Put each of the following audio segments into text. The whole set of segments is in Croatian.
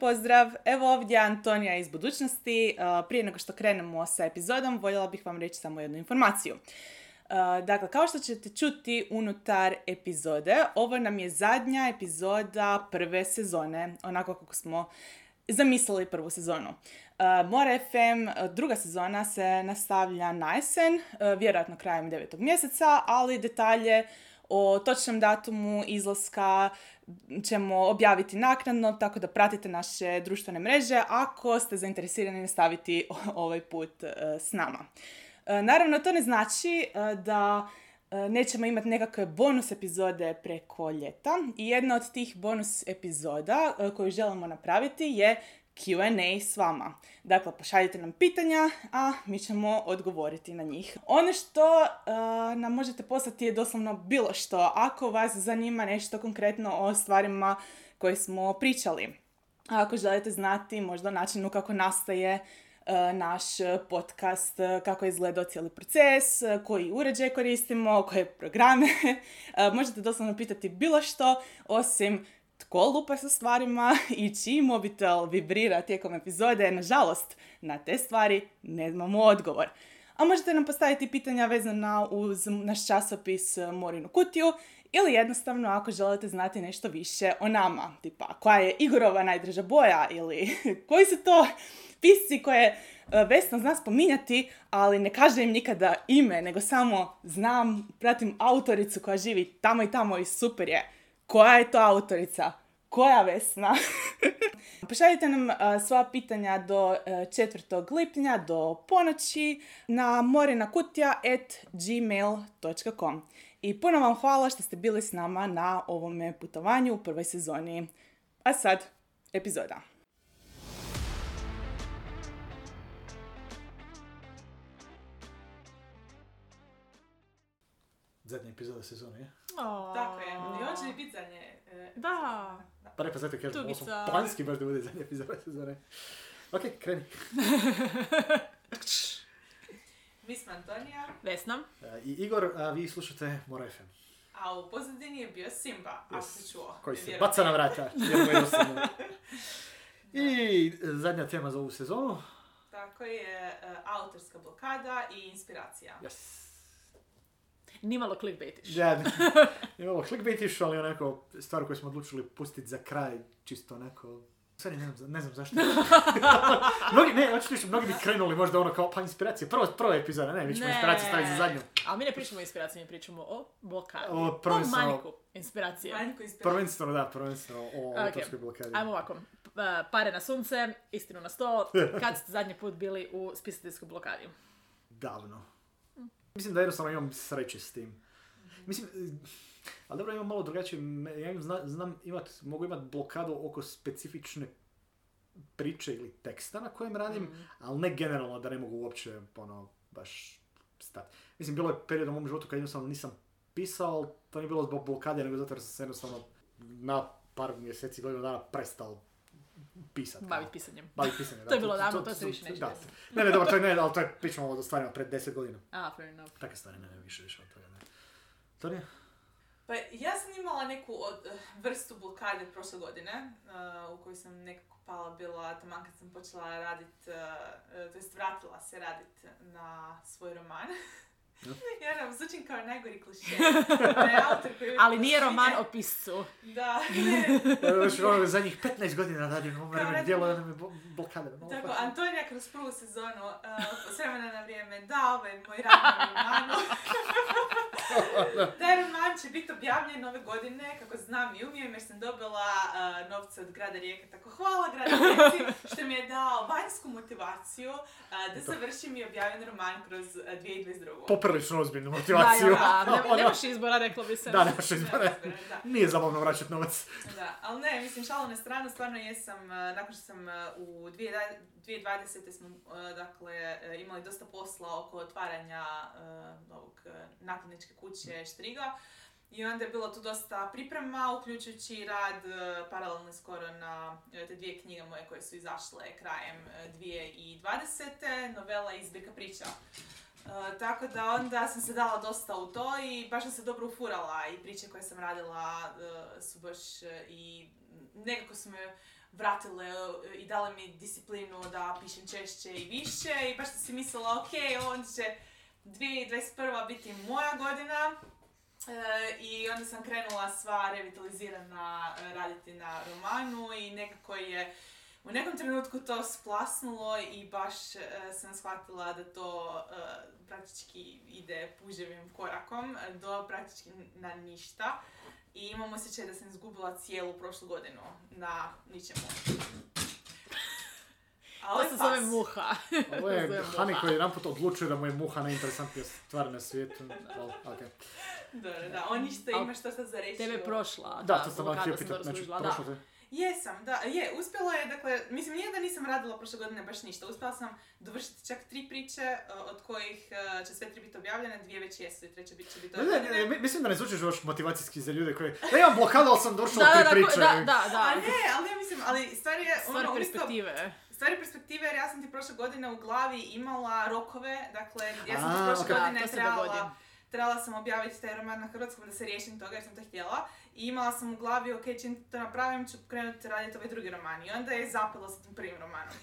Pozdrav, evo ovdje Antonija iz budućnosti. Uh, Prije nego što krenemo sa epizodom, voljela bih vam reći samo jednu informaciju. Uh, Dakle, kao što ćete čuti unutar epizode, ovo nam je zadnja epizoda prve sezone, onako kako smo zamislili prvu sezonu. Uh, Mora FM druga sezona se nastavlja na jesen, vjerojatno krajem devetog mjeseca, ali detalje o točnom datumu izlaska ćemo objaviti naknadno, tako da pratite naše društvene mreže ako ste zainteresirani nastaviti ovaj put uh, s nama. Uh, Naravno, to ne znači uh, da nećemo imati nekakve bonus epizode preko ljeta i jedna od tih bonus epizoda koju želimo napraviti je Q&A s vama. Dakle, pošaljite nam pitanja, a mi ćemo odgovoriti na njih. Ono što uh, nam možete poslati je doslovno bilo što. Ako vas zanima nešto konkretno o stvarima koje smo pričali. Ako želite znati možda načinu kako nastaje uh, naš podcast, kako je izgledao cijeli proces, koji uređaj koristimo, koje programe. Uh, Možete doslovno pitati bilo što, osim tko lupa sa stvarima i čiji mobitel vibrira tijekom epizode. Nažalost, na te stvari ne znamo odgovor. A možete nam postaviti pitanja vezana uz naš časopis Morinu kutiju ili jednostavno ako želite znati nešto više o nama. Tipa, koja je Igorova najdraža boja ili koji su to pisci koje e, Vesna zna spominjati, ali ne kaže im nikada ime, nego samo znam, pratim autoricu koja živi tamo i tamo i super je. Koja je to autorica? Koja Vesna? Pošaljite nam sva pitanja do e, 4. lipnja do ponoći na morenakutja.gmail.com I puno vam hvala što ste bili s nama na ovome putovanju u prvoj sezoni. A sad, epizoda. Zadnja epizoda sezone, je? Tako je, i on će biti zadnje. e, Da. Pa rekao zato kažem, ovo sam planski baš da bude zadnja epizoda sezone. Ok, kreni. Mi smo Antonija, Vesna. E, I Igor, a vi slušate Mora FM. a u pozadini je bio Simba, ako Yes. se čuo. Koji se baca na vrata. I zadnja tema za ovu sezonu. Tako je e, autorska blokada i inspiracija. Yes. Nimalo clickbaitiš. Ja, je ovo clickbaitiš, ali onako stvar koju smo odlučili pustiti za kraj, čisto onako... Sorry, ne znam, ne znam zašto. mnogi, ne, reći, mnogi bi krenuli možda ono kao, pa inspiracija, prvo, prva epizoda, ne, mi ćemo inspiraciju staviti za zadnju. Ali mi ne pričamo o inspiraciji, mi pričamo o blokadi. O, O prvenstveno- manjku inspiracije. Manjku inspiracije. Prvenstveno, da, prvenstveno o Ok. autorskoj blokadi. Ajmo ovako. P- Pare na sunce, istinu na sto. Kad ste zadnji put bili u spisateljskoj blokadi? Davno. Mislim da jednostavno imam sreće s tim. Mislim, ali dobro imam malo drugačije, ja imam, zna- znam imat, mogu imat blokadu oko specifične priče ili teksta na kojem radim, ali ne generalno da ne mogu uopće ono, baš stati. Mislim, bilo je period u mom životu kad jednostavno nisam pisao, ali to nije bilo zbog blokade, nego zato jer sam se jednostavno na par mjeseci, godinu dana prestao pisati. Baviti pisanjem. Baviti pisanjem, da. To je bilo davno, to se više neće da. desiti. Ne, ne, dobro, to je ne, ali to je, pričamo o stvarima pred deset godina. A, fair enough. Takve stvari, ne, ne, više, više od toga, ne. Tonija? Pa ja sam imala neku od, eh, vrstu blokade prošle godine, eh, u kojoj sam nekako pala bila taman kad sam počela radit, uh, to jest vratila se radit na svoj roman. Ja. nam zvučim kao najgori kliše. Ali nije roman o piscu. Da, još ono zadnjih 15 godina radim radim- djelo da mi je blokada. malo Tako, pa- Antonija kroz prvu sezonu, uh, s vremena na vrijeme, da, ovo je moj rad na romanu. Taj roman će biti objavljen ove godine, kako znam i umijem, jer sam dobila uh, novce od grada Rijeke. Tako hvala gradu Rijeci što mi je dao vanjsku motivaciju uh, da završim i objavim roman kroz uh, 2022. Poprilično ozbiljnu Da, motivaciju. ja, da, ne- Ono, nemaš izbora, reklo bi se. Da, nemaš izbora. Da. Nije zabavno vraćati novac. Da, ali ne, mislim, šalu na stranu, stvarno jesam, uh, nakon što sam uh, u 2020. 2020. smo, uh, dakle, imali dosta posla oko otvaranja novog uh, nakladničke kuće Štriga. I onda je bilo tu dosta priprema, uključujući i rad paralelno skoro na te dvije knjige moje koje su izašle krajem uh, 2020. Novela i zbirka priča. Uh, tako da onda sam se dala dosta u to i baš sam se dobro ufurala i priče koje sam radila uh, su baš uh, i nekako su me vratile e, i dale mi disciplinu da pišem češće i više i baš sam si mislila, ok, onda će 2021. biti moja godina e, i onda sam krenula sva revitalizirana e, raditi na romanu i nekako je u nekom trenutku to splasnulo i baš e, sam shvatila da to e, praktički ide puževim korakom e, do praktički na ništa. I imam osjećaj da sam izgubila cijelu prošlu godinu na ničemu. A ovo To je se zove muha. Ovo je Hani muha. koji jedan put odlučuje da mu je muha najinteresantnija stvar na svijetu. Ali, okej. Dobro, da, on ništa Al ima što sad za reći. Tebe prošla. Da, to sam vam htio pitati. Znači, prošlo da. te. Jesam, da, je, uspjela je, dakle, mislim nije da nisam radila prošle godine baš ništa, uspjela sam dovršiti čak tri priče, uh, od kojih uh, će sve tri biti objavljene, dvije već jesu i treća bit će biti Ne, ne, objavljene. ne, mislim da ne zvučiš još motivacijski za ljude koji... Da imam blokadu, ali sam došao Da, tri da, da, priče. da, da, A da. ne, ali ja mislim, ali stvar je, Stvar ono, umjesto- perspektive. stvar je perspektive, jer ja sam ti prošle godine u glavi imala rokove, dakle, ja sam ti A, prošle. Da, godine trebala, trebala sam objaviti taj roman na hrvatskom da se riješim toga jer sam to htjela. I imala sam u glavi, ok, čim to napravim ću krenuti raditi ovaj drugi roman. I onda je zapelo sa tim prvim romanom.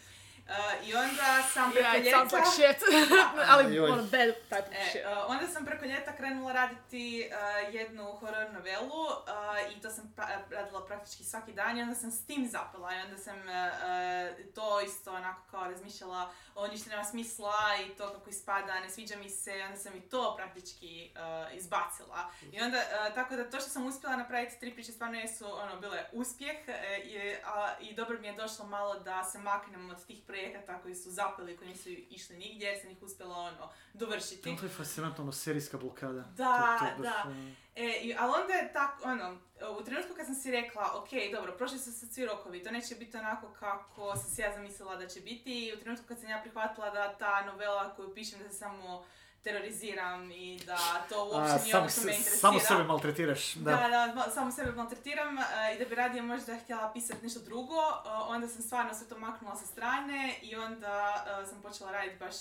Uh, I onda sam preko Yeah, ljeta... like shit. Ali ono bad type of E, shit. uh, onda sam preko ljeta krenula raditi uh, jednu horror novelu uh, i to sam pra- radila praktički svaki dan i onda sam s tim zapela i onda sam uh, uh, to isto onako kao razmišljala o ništa nema smisla i to kako ispada, ne sviđa mi se i onda sam i to praktički uh, izbacila. I onda, uh, tako da to što sam uspjela napraviti tri priče stvarno jesu ono, bile uspjeh e, i, a, i dobro mi je došlo malo da se maknem od tih projekata koji su zapeli, koji nisu išli nigdje jer sam ih uspjela ono, dovršiti. To je fascinantno, ono, serijska blokada. Da, To- to baš, da. ono- E, i- ali onda je tako, ono, u trenutku kad sam si rekla, ok, dobro, prošli su se svi rokovi, to neće biti onako kako sam si ja zamislila da će biti i u trenutku kad sam ja prihvatila da ta novela koju pišem da se samo teroriziram i da to uopće nije ono što me interesira. Samo sebe maltretiraš, da. Da, da, ma- samo sebe maltretiram e, i da bi radije možda htjela pisati nešto drugo, e, onda sam stvarno sve to maknula sa strane i onda e, sam počela raditi baš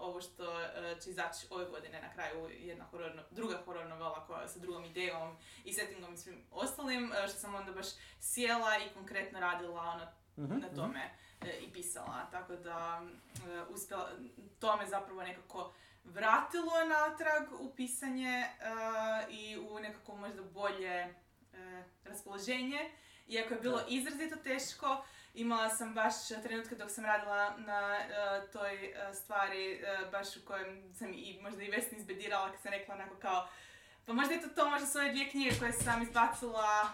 ovo što će izaći ove godine na kraju, jedna horor, druga horor novela koja sa drugom idejom i settingom i svim ostalim, što sam onda baš sjela i konkretno radila ono, Mhm, na tome e, i pisala, tako da uspjela, to me zapravo nekako vratilo natrag u pisanje e, i u nekako možda bolje e, raspoloženje. Iako je bilo izrazito teško, imala sam baš trenutke dok sam radila na e, toj stvari, baš u kojem sam i možda i Vesni izbedirala kad sam rekla onako kao pa možda je to to, možda su ove dvije knjige koje sam izbacila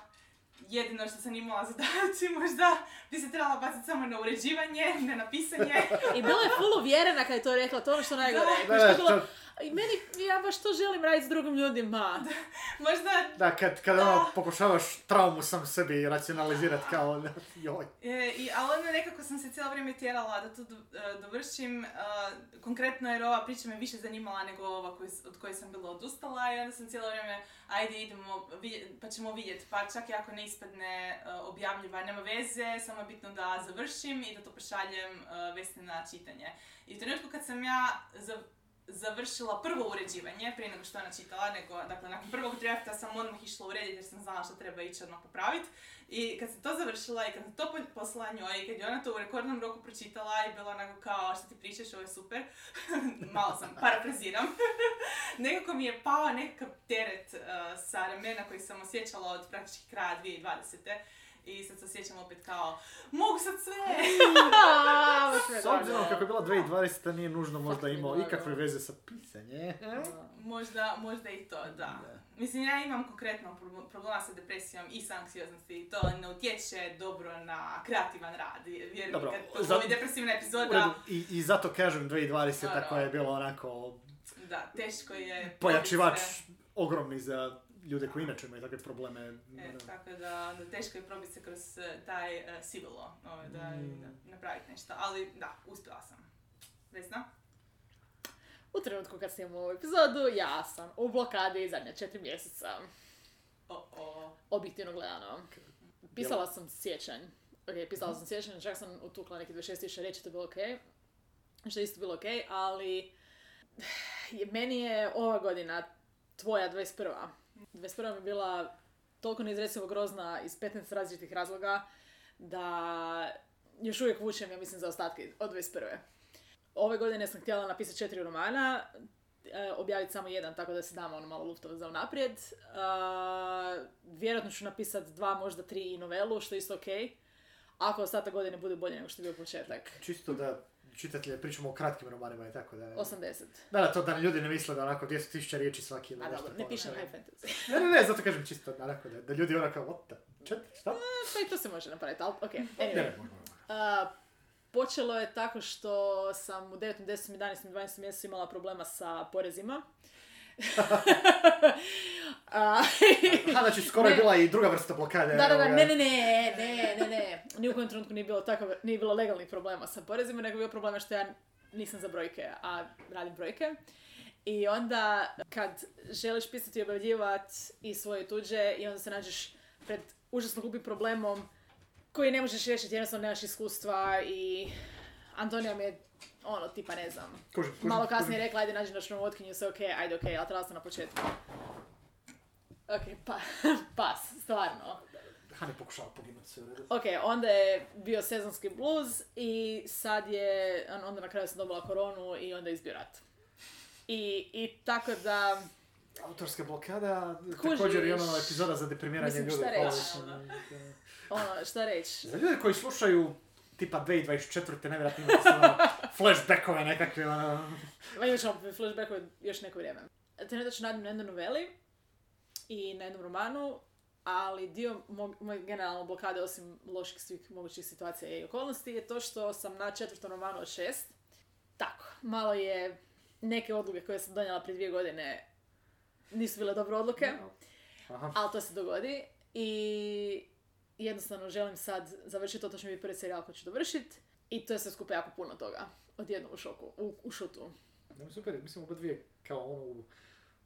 jedino što sam imala zadaci, možda bi se trebala baciti samo na uređivanje, ne na pisanje. I bila je full uvjerena kad je to rekla, to je ono što najgore. Da. Kužiš, Da, I meni, ja baš to želim raditi s drugim ljudima. možda Da, kad, kad ono pokušavaš traumu sam sebi racionalizirati kao, joj. E, i, ali onda nekako sam se cijelo vrijeme tjerala da to do- e, dovršim. E, konkretno jer ova priča me više zanimala nego ova koju s- od koje sam bila odustala i onda sam cijelo vrijeme, ajde idemo, vidje- pa ćemo vidjeti. Pa čak i ako ne ispadne e, objavljiva, nema veze, samo je bitno da završim i da to pošaljem e, Vesni na čitanje. I u trenutku kad sam ja za- završila prvo uređivanje, prije nego što je ona čitala, nego, dakle, nakon prvog drafta sam odmah išla urediti jer sam znala što treba ići odmah popraviti. I kad sam to završila i kad sam to po- poslala njoj i kad je ona to u rekordnom roku pročitala i bila onako kao što ti pričaš, ovo je super, malo sam, parafraziram, nekako mi je pao nekakav teret uh, sa ramena koji sam osjećala od praktički kraja 2020. I sad se osjećam opet kao, mogu sad sve! S obzirom kako je bila 2020. nije nužno možda imao ikakve veze sa pisanje. Možda, možda i to, da. Mislim, ja imam konkretno pro- problema sa depresijom i sa anksioznosti i to ne utječe dobro na kreativan rad. Jer Dobro, kad za- ovo je depresivna epizoda, I, I zato kažem 2020. Da, da. tako je bilo onako da, teško je... pojačivač ogromni za ljude koji inače imaju takve probleme. E, ono. tako da, da teško je probiti se kroz eh, taj uh, sivilo, ovaj, da, Mm. da napraviti nešto. Ali da, uspjela sam. Vesna? U trenutku kad snimamo ovu epizodu, ja sam u blokadi zadnja četiri mjeseca. O, o. Objektivno gledano. Pisala sam sjećanj. Ok, pisala sam sjećanj, čak sam utukla neki 26.000 reći, to je bilo ok. Što je isto bilo ok, ali je- meni je ova godina tvoja 21. 21. mi bila toliko neizrecivo grozna iz 15 različitih razloga. da još uvijek vučem, ja mislim, za ostatke od 21. Ove godine sam htjela napisati četiri romana, e, objaviti samo jedan, tako da se damo ono malo luftova za unaprijed. E, vjerojatno ću napisati dva, možda tri i novelu, što je isto ok. Ako ostatak godine bude bolje nego što je bio početak. Čisto da čitatelje pričamo o kratkim romanima i tako da... 80. Da, da, to da ljudi ne misle da onako 200.000 riječi svaki ili A nešto dobro, ne pišem high fantasy. Ne, ne, ne, zato kažem čisto onako da, da ljudi onako, what the, čet, šta? Pa i to se može napraviti, ali ok. Ne, Anyway. ne. A, počelo je tako što sam u 9., 10., 11. i 12. mjesecu imala problema sa porezima. Aha, znači skoro je Ne. bila i druga vrsta blokade. da, da, da, ne, ne, ne, ne, ne, ne. Ni u kojem trenutku nije bilo, tako, nije bilo legalnih problema sa porezima, nego je bilo problema što ja nisam za brojke, a radim brojke. I onda kad želiš pisati i objavljivati i svoje tuđe i onda se nađeš pred užasno glupim problemom koji ne možeš riješiti, jednostavno nemaš iskustva i Antonija mi je ono, tipa ne znam, Kužim, kužim, malo kasnije kužim. rekla, ajde nađi naš novotkinju, sve ok, ajde ok, ali trebala sam na početku. Ok, pa, pas, stvarno. Hani pokušava poginuti sve u redu. Ok, onda je bio sezonski bluz i sad je, on- onda na kraju sam dobila koronu i onda je izbio rat. I, I tako da, Autorska blokada, Kužiš. također i ono epizoda za deprimiranje Mislim, ljudi. šta koja reći, ono, šta reći? Za ljude koji slušaju tipa 2024. nevjerojatno imate flashbackove nekakve, ono... Ma imat ćemo flashbackove još neko vrijeme. Trenutno ću radim na jednoj noveli i na jednom romanu, ali dio mog, moje generalno blokade, osim loših svih mogućih situacija i okolnosti, je to što sam na četvrtom romanu od šest. Tako, malo je neke odluke koje sam donijela prije dvije godine nisu bile dobre odluke, Aha. ali to se dogodi i jednostavno želim sad završiti to, to će mi biti prvi serijal koji ću dovršiti i to je sve skupa jako puno toga. Odjednom u šoku, u, u šutu. Ne, super, mislim oba dvije kao ono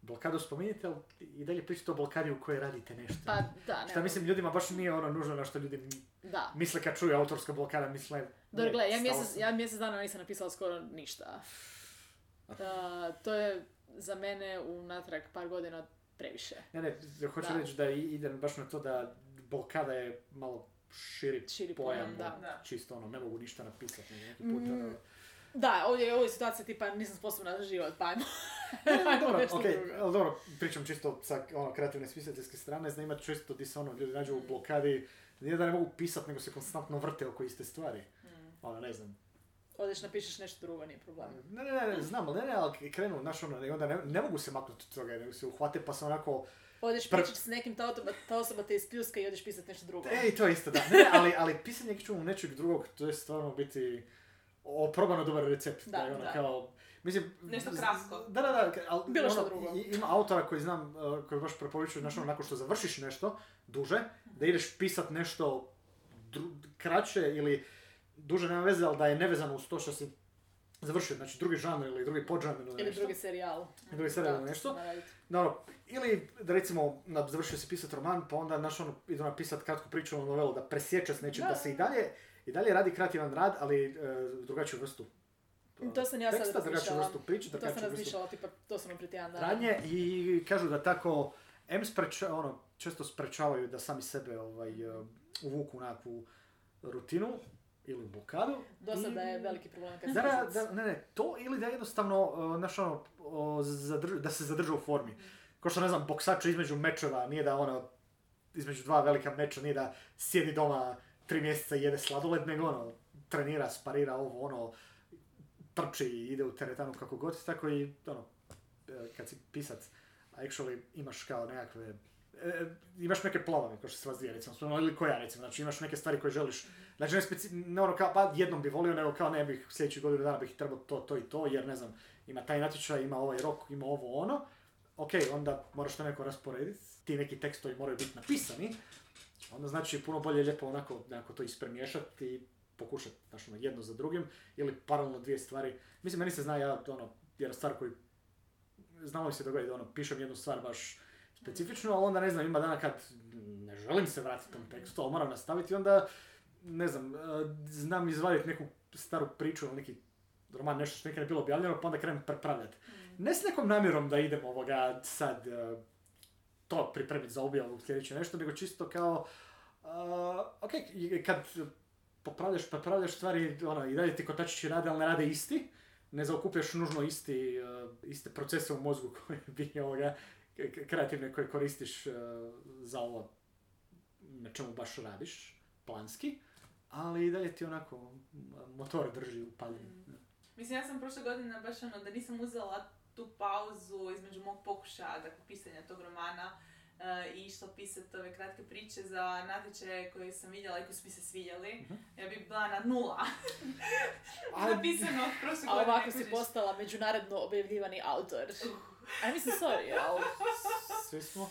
blokadu spominjete, ali i dalje pričate o blokadi u kojoj radite nešto. Pa da, Šta nema- mislim ljudima baš nije ono nužno na što ljudi Da. misle kad čuju autorska blokada, misle... Dobro, gledaj, ja mjesec, ja mjesec dana nisam napisala skoro ništa. A, to je za mene unatrag par godina previše. Ne, ne, hoću Da. reći da idem baš na to da blokada je malo širi, Širi pojam, pojam, da. Da. čisto ono, ne mogu ništa napisati. Neki put, Mm, ono, Da, ovdje je ovoj situaciji tipa nisam sposobna za život, pa ajmo. Dobro, drugo. ali dobro, pričam čisto sa ono, kreativne spisateljske strane, znam ima često di se ono, ljudi nađu u blokadi, nije da ne mogu pisat, nego se konstantno vrte oko iste stvari. Ono, ne znam. Odeš napišeš nešto drugo, nije problem. Ne, ne, ne, ne, znam, ali ne, ne, ali krenu, znaš ono, onda ne, ne mogu se maknuti od toga, nego se uhvate pa se onako, Odeš Pr- pričati s nekim, ta osoba, ta osoba te ispljuska i odeš pisati nešto drugo. ej, to je isto, da. Ne, ali, ali pisanje u nečeg drugog, to je stvarno biti oprobano dobar recept. Da, je ono da. kao, mislim... Nešto kratko. Da, da, da, ali Bilo što ono, drugo. ima autora koji znam, uh, koji baš preporučuju, znaš ono, nakon što završiš nešto duže, da ideš pisat nešto dru- kraće ili duže nema veze, ali da je nevezano uz to što si završio, znači drugi žanr ili drugi podžanr ili, Ili nešto. drugi serijal. drugi serijal Da, ili to nešto. Dobro, ili da recimo završio si pisat roman, pa onda znaš ono, idu napisat kratku priču ili novelu, da presječe s nečim, da, Da. se i dalje, i dalje radi kreativan rad, ali e, drugačiju vrstu To sam ja sad teksta, drugačiju razmišljala. vrstu priče, To sam drugačiju vrstu razmišljala, tipa, to sam prije tjedan dana. radnje i kažu da tako M spreča, ono, često sprečavaju da sami sebe ovaj, e, uvuku u nekakvu rutinu ili u blokadu. Do sada i- je veliki problem kad Da, da, da, ne, ne, to ili da jednostavno, uh, znaš ono, o, zadrž- da se zadrže u formi. Ko što ne znam, boksaču između mečeva, nije da ono, između dva velika meča, nije da sjedi doma tri mjeseca jede sladoled, nego ono, trenira, sparira ovo, ono, trči i ide u teretanu kako god, tako i ono, e, kad si pisac, actually imaš kao nekakve, e, imaš neke planove, kao što se vas dvije, recimo, ono, ili koja recimo, znači imaš neke stvari koje želiš, znači ne, speci, ne ono kao, pa jednom bi volio, nego kao ne bih sljedećih godinu dana bih trebao to, to i to, jer ne znam, ima taj natječaj, ima ovaj rok, ima ovo ono, ok, onda moraš to neko rasporediti, ti neki tekstovi moraju biti napisani, onda znači puno bolje lijepo onako, onako to ispremiješati i pokušati, znaš, ono, jedno za drugim, ili paralelno dvije stvari. Mislim, meni se zna, ja, ono, jedna stvar koju, znalo mi se dogoditi, ono, pišem jednu stvar baš specifično, ali onda, ne znam, ima dana kad ne želim se vratiti tom tekstu, ali moram nastaviti, onda, ne znam, eh, znam izvaditi neku staru priču ili neki roman, nešto što nikad ne bilo objavljeno, pa onda krenem prepravljati. Ne s nekom namjerom da idem ovoga sad eh, to pripremiti za objavu sljedeće nešto, nego čisto kao Uh, ok, kad popravljaš, popravljaš stvari, ono, i dalje ti kotačići rade, ali ne rade isti, ne zaokupljaš nužno isti, uh, iste procese u mozgu koje bi ovoga, kreativne koje koristiš uh, za ovo na čemu baš radiš, planski, ali i dalje ti onako motor drži u paljenju. Mislim, ja sam prošle godine baš ono, da nisam uzela tu pauzu između mog pokušaja, dakle, pisanja tog romana eh, i išla pisati ove kratke priče za natječaje koje sam vidjela i koji su mi se svidjeli. Mhm. Ja bi bila na nula. Ali- Napisano prošle A godine. ovako si postala međunarodno objavljivani autor. A mislim, sorry, ali Svi smo,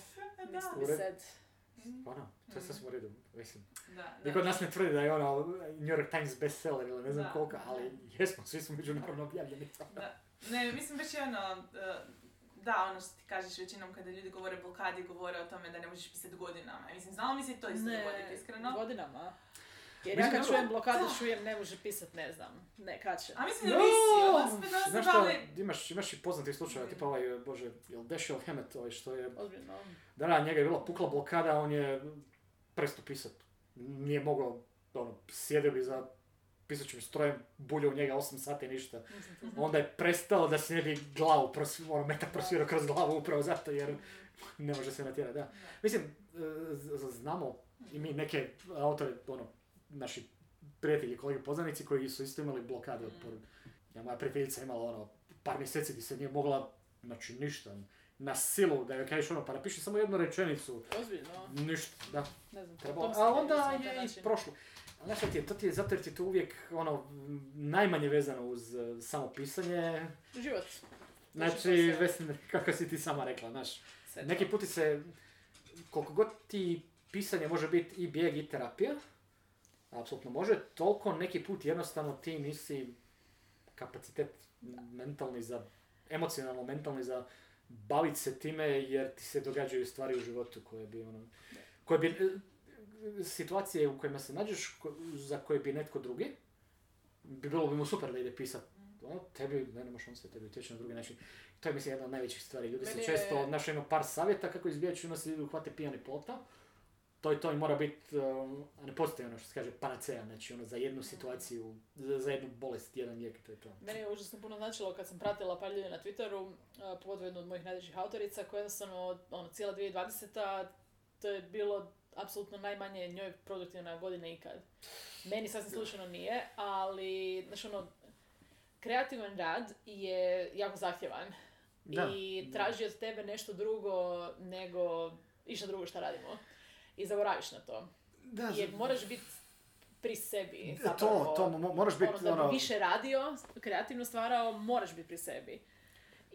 Da, said. ono, to je Mhm. sasvim u redu, mislim. da, da. Niko od nas ne tvrdi da je ono New York Times bestseller ili ne znam Da. koliko, ali jesmo, svi smo međunarodno objavljeni. Da. Ne, mislim baš je ono, eh, da, ono što ti kažeš većinom kada ljudi govore o blokadi, govore o tome da ne možeš pisati godinama. Mislim, znalo mi se to isto dogoditi, iskreno. godinama. Jer Mislim, ja kad čujem blokadu, da. čujem ne može pisat, ne znam, ne, kad će. A mislim da visi, ovo smo Znaš dosta što, imaš, imaš i poznatih slučajeva, Mm. tipa ovaj, bože, jel Dashiell Hammett, ovaj što je, Ozbiljno. da, da, njega je bila pukla blokada, on je presto pisat. Nije mogao, ono, sjedio bi za pisaćim strojem, bulje u njega 8 sati i ništa. Onda je prestao da se ne bi glavu, ono, metak prosvirao kroz glavu upravo zato jer ne može se natjerati, da. Mislim, e, znamo i mi neke autore, ono, naši prijatelji, kolege poznanici koji su isto imali blokade od por... Ja, moja prijateljica imala ono, par mjeseci gdje se nije mogla, znači ništa, na silu da joj kažeš ono, pa napiši samo jednu rečenicu, Ozbiljno. ništa, da, Ne znam, trebalo. A onda je i prošlo. Znaš šta ti je, to ti je zato jer ti je to uvijek ono, najmanje vezano uz e, samo pisanje, Život. Znači, se- Vesna, kako si ti sama rekla, znaš, neki puti se, koliko god ti pisanje može biti i bijeg i terapija, apsolutno može, toliko neki put jednostavno ti nisi kapacitet mentalni za, emocionalno mentalni za baviti se time jer ti se događaju stvari u životu koje bi ono, koje bi, e, situacije u kojima se nađeš za koje bi netko drugi, bi bilo bi mu super da ide pisat ono, tebi, ne, nemaš šanse, tebi utječe na drugi način. To je mislim jedna od najvećih stvari. Ljudi se često, znaš, ima par savjeta kako izbjeći, ono se ljudi uhvate pijani plota. To i to i mora biti, um, a ne postoji ono što se kaže panacea, znači ono za jednu situaciju, za, za jednu bolest, jedan lijek, to je to. Meni je užasno puno značilo kad sam pratila par ljudi na Twitteru, a, pogotovo jednu od mojih najdražih autorica, koja jednostavno, ono, cijela 2020. to je bilo apsolutno najmanje njoj produktivna godina ikad. Meni sasvim slučajno nije, ali, znaš ono, kreativan rad je jako zahtjevan. Da. I traži od tebe nešto drugo nego išta drugo što radimo. I zaboraviš na to. Da, Jer moraš biti pri sebi. Zapravo. to, to, mo- moraš biti ono, da bi ono, više radio, kreativno stvarao, moraš biti pri sebi.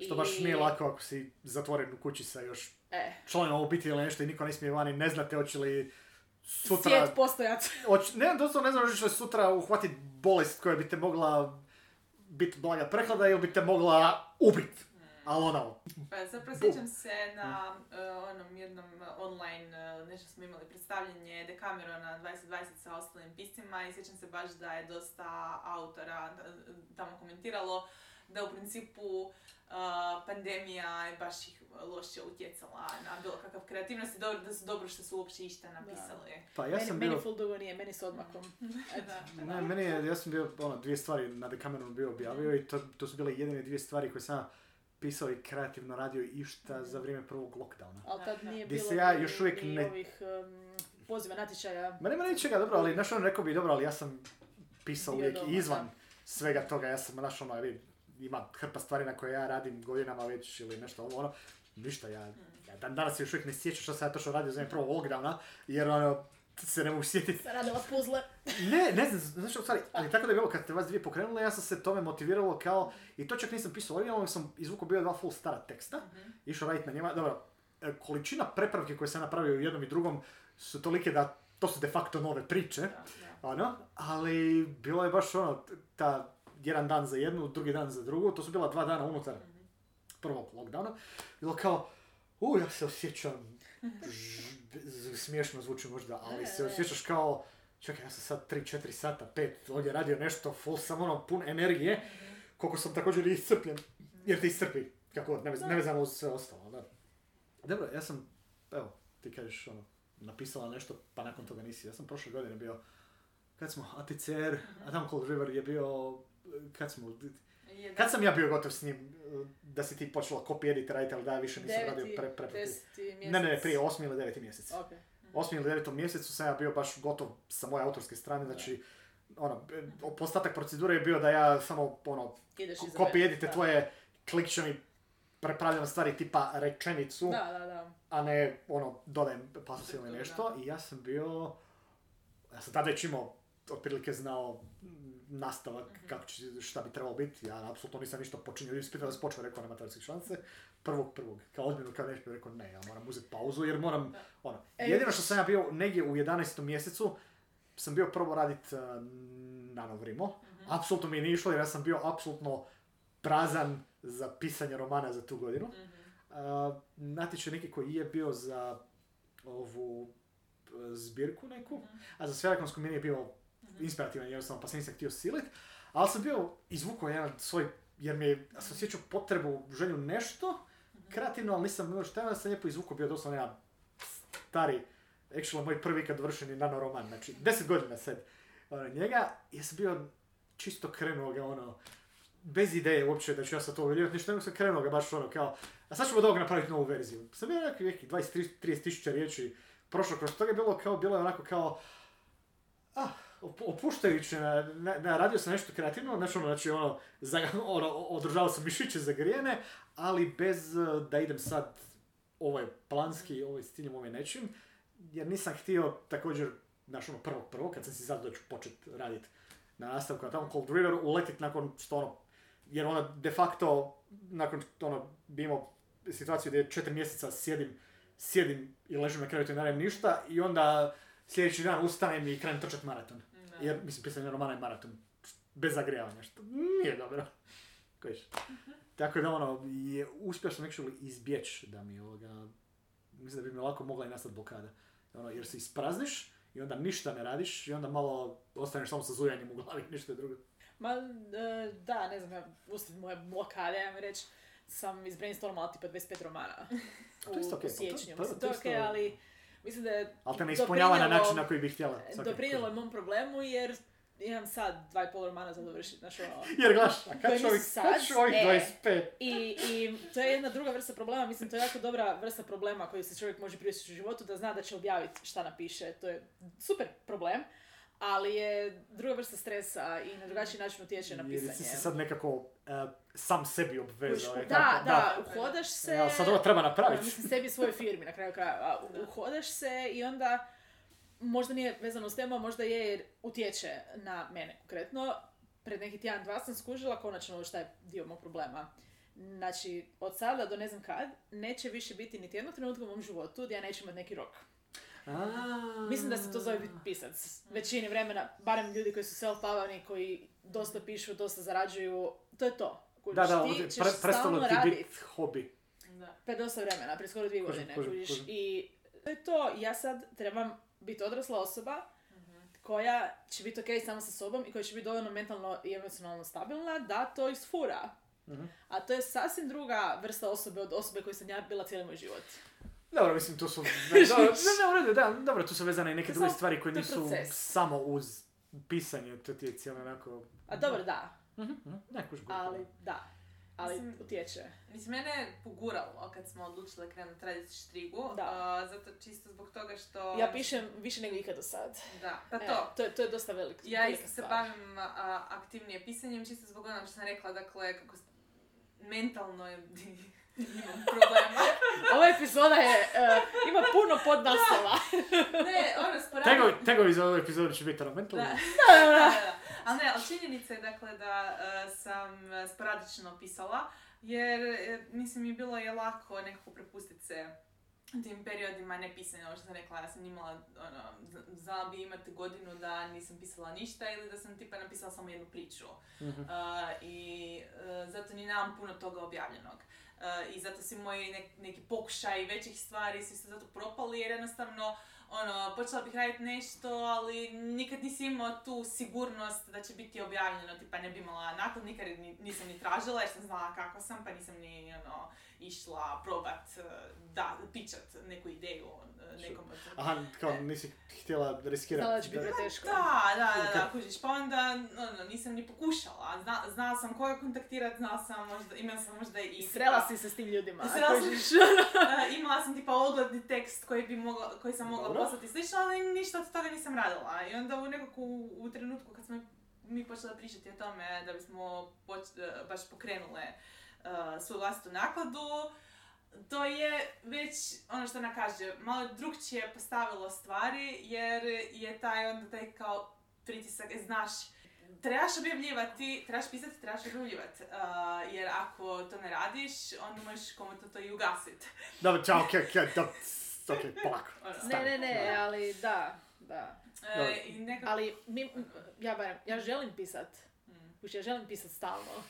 što baš nije lako ako si zatvoren u kući sa još E, članom obitelji ili nešto i niko ne smije vani, ne znate hoće li sutra... svijet postojat. Hoć, ne, doslovno ne znam hoćeš li sutra uhvatiti bolest koja bi te mogla biti blaga prehlada ili bi te mogla ubit. Ali ono, Pa zapravo sjećam se na uh, onom jednom uh, online, uh, nešto smo imali predstavljanje Decamerona 2020 sa ostalim piscima i sjećam se baš da je dosta autora tamo komentiralo da u principu uh, pandemija je baš ih loše utjecala na bilo kakav kreativnost i dobro, da su dobro što su uopće išta napisali. pa ja meni, sam meni bio... full dugo nije, meni s odmakom. Da. Ne, meni je, ja sam bio, ono, dvije stvari na Decameronu bio objavio i to, to su bile jedine dvije stvari koje sam pisao i kreativno radio išta za vrijeme prvog lockdowna. Ali tad nije bilo se ja još uvijek ni ne- ovih um, poziva natječaja. Ma nema ničega, dobro, ali znaš ono rekao bi dobro, ali ja sam pisao Bio uvijek doma, izvan da. svega toga, ja sam, znaš ono, ima hrpa stvari na koje ja radim godinama već ili nešto ovo, ono, ništa, ja, ja dan danas se još uvijek ne sjećam što sam ja točno radio za prvog lockdowna, jer ono, se ne mogu sjetiti. Sam radila puzzle. Ne, ne znam, znaš što, stvari, ali tako da je bilo kad ste vas dvije pokrenule, ja sam se tome motiviralo kao, i to čak nisam pisao originalno, sam izvukao bio dva full stara teksta, išao raditi na njima, dobro, e, količina prepravke koje sam napravio u jednom i drugom su tolike da to su de facto nove priče, Da, da. ono, ali bilo je baš ono, ta jedan dan za jednu, drugi dan za drugu, to su bila dva dana unutar prvog lockdowna, bilo kao, u, ja se osjećam, ž- smiješno zvuči možda, ali se osjećaš kao, čekaj, ja sam sad 3-4 sata, 5, ovdje radio nešto, full sam ono, pun energije, koliko sam također i iscrpljen, jer te iscrpi, kako god, nevez- nevezano uz sve ostalo, da. Dobro, ja sam, evo, ti kažeš ono, napisala nešto, pa nakon toga nisi. Ja sam prošle godine bio, kad smo, ATCR, Adam Cold River je bio, kad smo, kad sam ja bio gotov s njim, da si ti počela copy edit raditi, ali da više nisam radio Deveti, pre, pre, pre, mjesec. Ne, ne, prije osmi ili deveti mjesec. Ok. osmi ili devetom mjesecu sam ja bio baš gotov sa moje autorske strane, znači, ono, postatak procedure je bio da ja samo, ono, Ideš copy edite Da. tvoje klikčani, prepravljam stvari tipa rečenicu, Da, da, da. a ne, ono, dodajem pasus ili Da. nešto, i ja sam bio, ja sam tada već imao, otprilike znao mm, nastavak, kako će, šta bi trebalo biti, ja apsolutno nisam ništa počinio, ispitao da sam počeo, rekao nema teoretske šanse, prvog, prvog, kao ozbiljno kao nešto, rekao ne, ja moram uzeti pauzu jer moram, ono, E, jedino što sam ja bio negdje u 11. mjesecu, sam bio probao radit uh, nanovrimo, apsolutno mi je nije išlo jer ja sam bio apsolutno prazan za pisanje romana za tu godinu. Uh, natječaj neki koji je bio za ovu uh, zbirku neku, a za sverakonsku meni je bio inspirativan jednostavno, pa sam nisam htio silit, ali sam bio izvukao jedan svoj, jer mi je, sam osjećao potrebu, želju nešto, kreativno, ali nisam bilo šta, sam lijepo izvukao, bio doslovno jedan stari, actually moj prvi kad dovršeni nanoroman, znači deset godina sad ono, njega, ja sam bio čisto krenuo ga ono, bez ideje uopće da ću ja sad to uveljivati, ništa, nego sam krenuo ga baš ono kao, a sad ćemo od ovoga napraviti novu verziju. Sam bio neki, neki 20-30 tisuća riječi prošlo kroz toga, je bilo kao, bilo je onako kao, ah, opuštajuće, na, na, na- radio sam nešto kreativno, znači ono, znači ono, za, ono održavao sam mišiće zagrijene, ali bez eh, da idem sad, ovo je planski, ovo je s ciljem, ovo je nečim, jer nisam htio također, znaš ono, prvog prvog, kad sam si sad doću počet raditi na nastavku na tamo Cold River, uletit nakon što ono, jer ono, de facto, nakon što ono, bi imao situaciju gdje četiri mjeseca sjedim, sjedim i ležim na krevetu i ne ništa i onda sljedeći dan ustanem i krenem trčati maraton. Da. Jer, mislim, pisanje romana je maraton. Bez zagrijavanja, što nije dobro. Kojiš? Tako da ono, je, uspio sam actually izbjeći da mi ovoga, mislim da bi mi lako mogla i nastati blokada. Ono, jer se isprazniš i onda ništa ne radiš i onda malo ostaneš samo sa zujanjem u glavi, ništa drugo. Ma, e, da, ne znam, ja, moje blokade, ja reći, sam izbrainstormala tipa 25 romana to je isto okej, u pa to- siječnju. to- to to je okej, isto- ali mislim da je Ali te ne ispunjava na način na koji bih htjela. svaki Doprinijelo je mom problemu jer imam sad dva i pol romana za dovršiti, znaš ono. Jer gledaš, a kad ću ovih, kad ću ovih e. 25? I, I to je jedna druga vrsta problema, mislim to je jako dobra vrsta problema koju se čovjek može priuštiti u životu, da zna da će objaviti šta napiše, to je super problem, ali je druga vrsta stresa i na drugačiji način utječe na Jer pisanje. si se sad nekako eh, sam sebi obvezao. da, tako? da, uhodaš se... Evo, sad ovo treba napraviti. mislim, sebi svoje firmi na kraju krajeva. a, u- Uhodaš se i onda možda nije vezano s temu, a možda je jer utječe na mene konkretno. Pred neki tjedan, dva sam skužila konačno šta je dio mog problema. Znači, od sada do ne znam kad, neće više biti niti jednog trenutka u mom životu gdje ja neću imati neki rok. Mislim da se to zove biti pisac. Većini vremena, barem ljudi koji su self-pavani, koji dosta pišu, dosta zarađuju, to je to. Kužiš, Da, da, ti ćeš pre, prestalo stalno ti radit. biti hobi. Da. Pred dosta vremena, prije skoro dvije godine, kužim, kužiš. kužim. I to je to, ja sad trebam biti odrasla osoba Mhm. koja će biti ok sama sa sobom i koja će biti dovoljno mentalno i emocionalno stabilna da to isfura. Mhm. A to je sasvim druga vrsta osobe od osobe koju sam ja bila cijeli moj život. Dobro, mislim, tu su... Ne, dobro, ne, ne, da, dobro, tu su vezane i neke To druge stvari koje to je nisu samo uz pisanje, to ti je cijelo onako... A dobro, da, Mhm, mhm, Ne, ali da. Ali Mislim- utječe. Mislim, mene je poguralo kad smo odlučili krenuti raditi štrigu, Da. zato čisto zbog toga što... Ja pišem više nego ikad do sad. Da, pa E, to. to, je, to je dosta velik, Ja velika isto se bavim a, aktivnije pisanjem, čisto zbog onog što sam rekla, dakle, kako mentalno je, imam problema. Ova epizoda je, e, ima puno podnaslova. Ne, ono, sporadno... Tegovi, tegovi za ovu epizodu će biti ono mentalno. Da. da, da, da. Ali ne, ali činjenica je dakle da e, sam e, sporadično pisala, jer mislim mi bilo je lako nekako prepustiti se tim periodima ne pisanja, ovo što sam rekla, ja sam imala, ono, znala bi imati godinu da nisam pisala ništa ili da sam tipa napisala samo jednu priču. Mhm. A, I zato ni nemam puno toga objavljenog. I zato si moji nek- neki pokušaj većih stvari su isto zato propali jer jednostavno ono, počela bih raditi nešto, ali nikad nisi imao tu sigurnost da će biti objavljeno, tipa ne bi imala nikad ni- nisam ni tražila jer sam znala kako sam, pa nisam ni ono, išla probat, e, da, pičat neku ideju e, nekom od... Aha, kao nisi htjela riskirati. Znala da će biti preteško. Da, da, da, da, kužiš, pa onda ono, nisam ni pokušala. Zna, znala sam koga kontaktirat, znala sam možda, imala sam možda i... Srela si se s tim ljudima. Srela sam- kužiš. Uh, imala sam tipa ogledni tekst koji, bi mogla, koji sam mogla Dobro. poslati i slično, ali ništa od toga nisam radila. I onda u nekako u, trenutku kad smo mi počeli pričati o tome da bismo poč- eh, baš pokrenule uh, svoju vlastitu nakladu, to je već, ono što ona kaže, malo drugčije postavilo stvari, jer je taj onda taj kao pritisak, e, znaš, trebaš objavljivati, trebaš pisati, trebaš objavljivati. Jer ako to ne radiš, onda možeš komentno to i ugasiti. Dobro, čao, okej, okej, dobro, okej, polako. Ono. Ne, ne, ne, ali da, da. E, i nekako... Ali mi, ja barem, ja želim pisat. Mm. Kužiš, ja želim pisat stalno.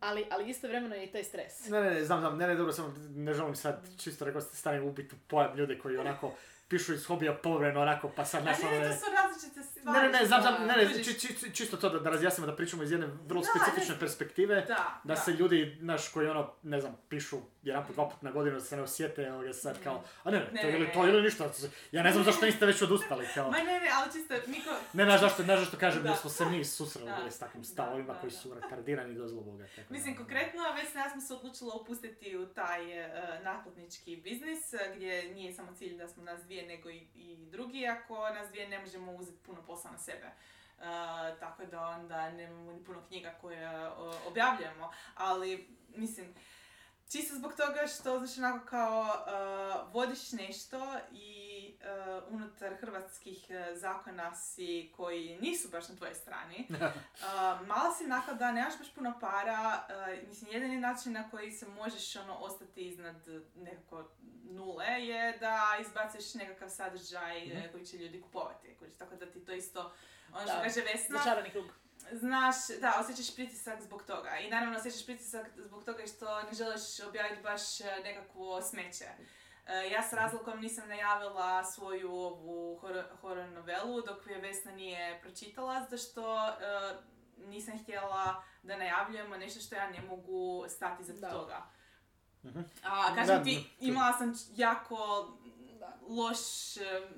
Ali, ali istovremeno je i taj stres. Ne, ne, ne, znam, znam, ne, ne, dobro, samo ne želim sad, čisto rekao ste, stavim ubiti u pojam ljude koji onako pišu iz hobija povremeno onako, pa sad A naš ne, to su različite stvari. Ne, ne, ne, znam, znam, ne, ne, Kužiš? či- či- čisto to da, da razjasnimo, da pričamo iz jedne vrlo Da, specifične ne- perspektive, Da, da se ljudi, naš, koji ono, ne znam, pišu jedan put, dva put na godinu, da se ne osjete, evo ga sad kao, a ne, ne, Ne, to ili ne, to ne. ili ništa, ja ne znam zašto niste već odustali, kao. Ma ne, ne, ali čisto, mi ko... Ne, znaš zašto, znaš zašto kažem, Da. smo se mi susreli Da. s takvim Da, stavovima da, koji da. su retardirani do zloboga. Tako da- Mislim, konkretno, već ja sam se odlučila upustiti u taj nakladnički biznis, e, gdje nije samo cilj da smo nas dvije, nego i, i drugi, ako nas dvije ne možemo uzeti puno posla na sebe. E, tako da onda nemamo ni puno knjiga koje objavljujemo, ali mislim, čisto zbog toga što znači onako kao e, vodiš nešto i e, unutar hrvatskih e, zakona si koji nisu baš na tvojoj strani, Uh, mala si naklada, nemaš baš puno para, uh, mislim, jedini način na koji se možeš ono, ostati iznad nekako nule je da izbaciš nekakav sadržaj eh, koji će ljudi kupovati. kužiš, Tako da ti to isto, ono što Da. kaže Vesna, Začarani krug. Znaš, da, osjećaš pritisak zbog toga. I naravno osjećaš pritisak zbog toga što ne želiš objaviti baš eh, nekakvo smeće. E, ja s razlogom nisam najavila svoju ovu horor, horor novelu dok je Vesna nije pročitala, zato što e, nisam htjela da najavljujemo nešto što ja ne mogu stati za toga. Mhm. A kažem ti, imala sam jako loš, e,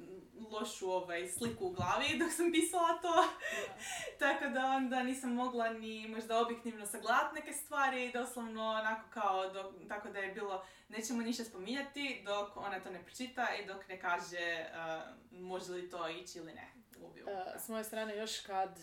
lošu ovaj, sliku u glavi dok sam pisala to. Tako da onda nisam mogla ni možda objektivno sagledati neke stvari, doslovno onako kao, dok, tako da je bilo nećemo ništa spominjati dok ona to ne pročita i dok ne kaže uh, može li to ići ili ne u objavu. E, s moje strane još kad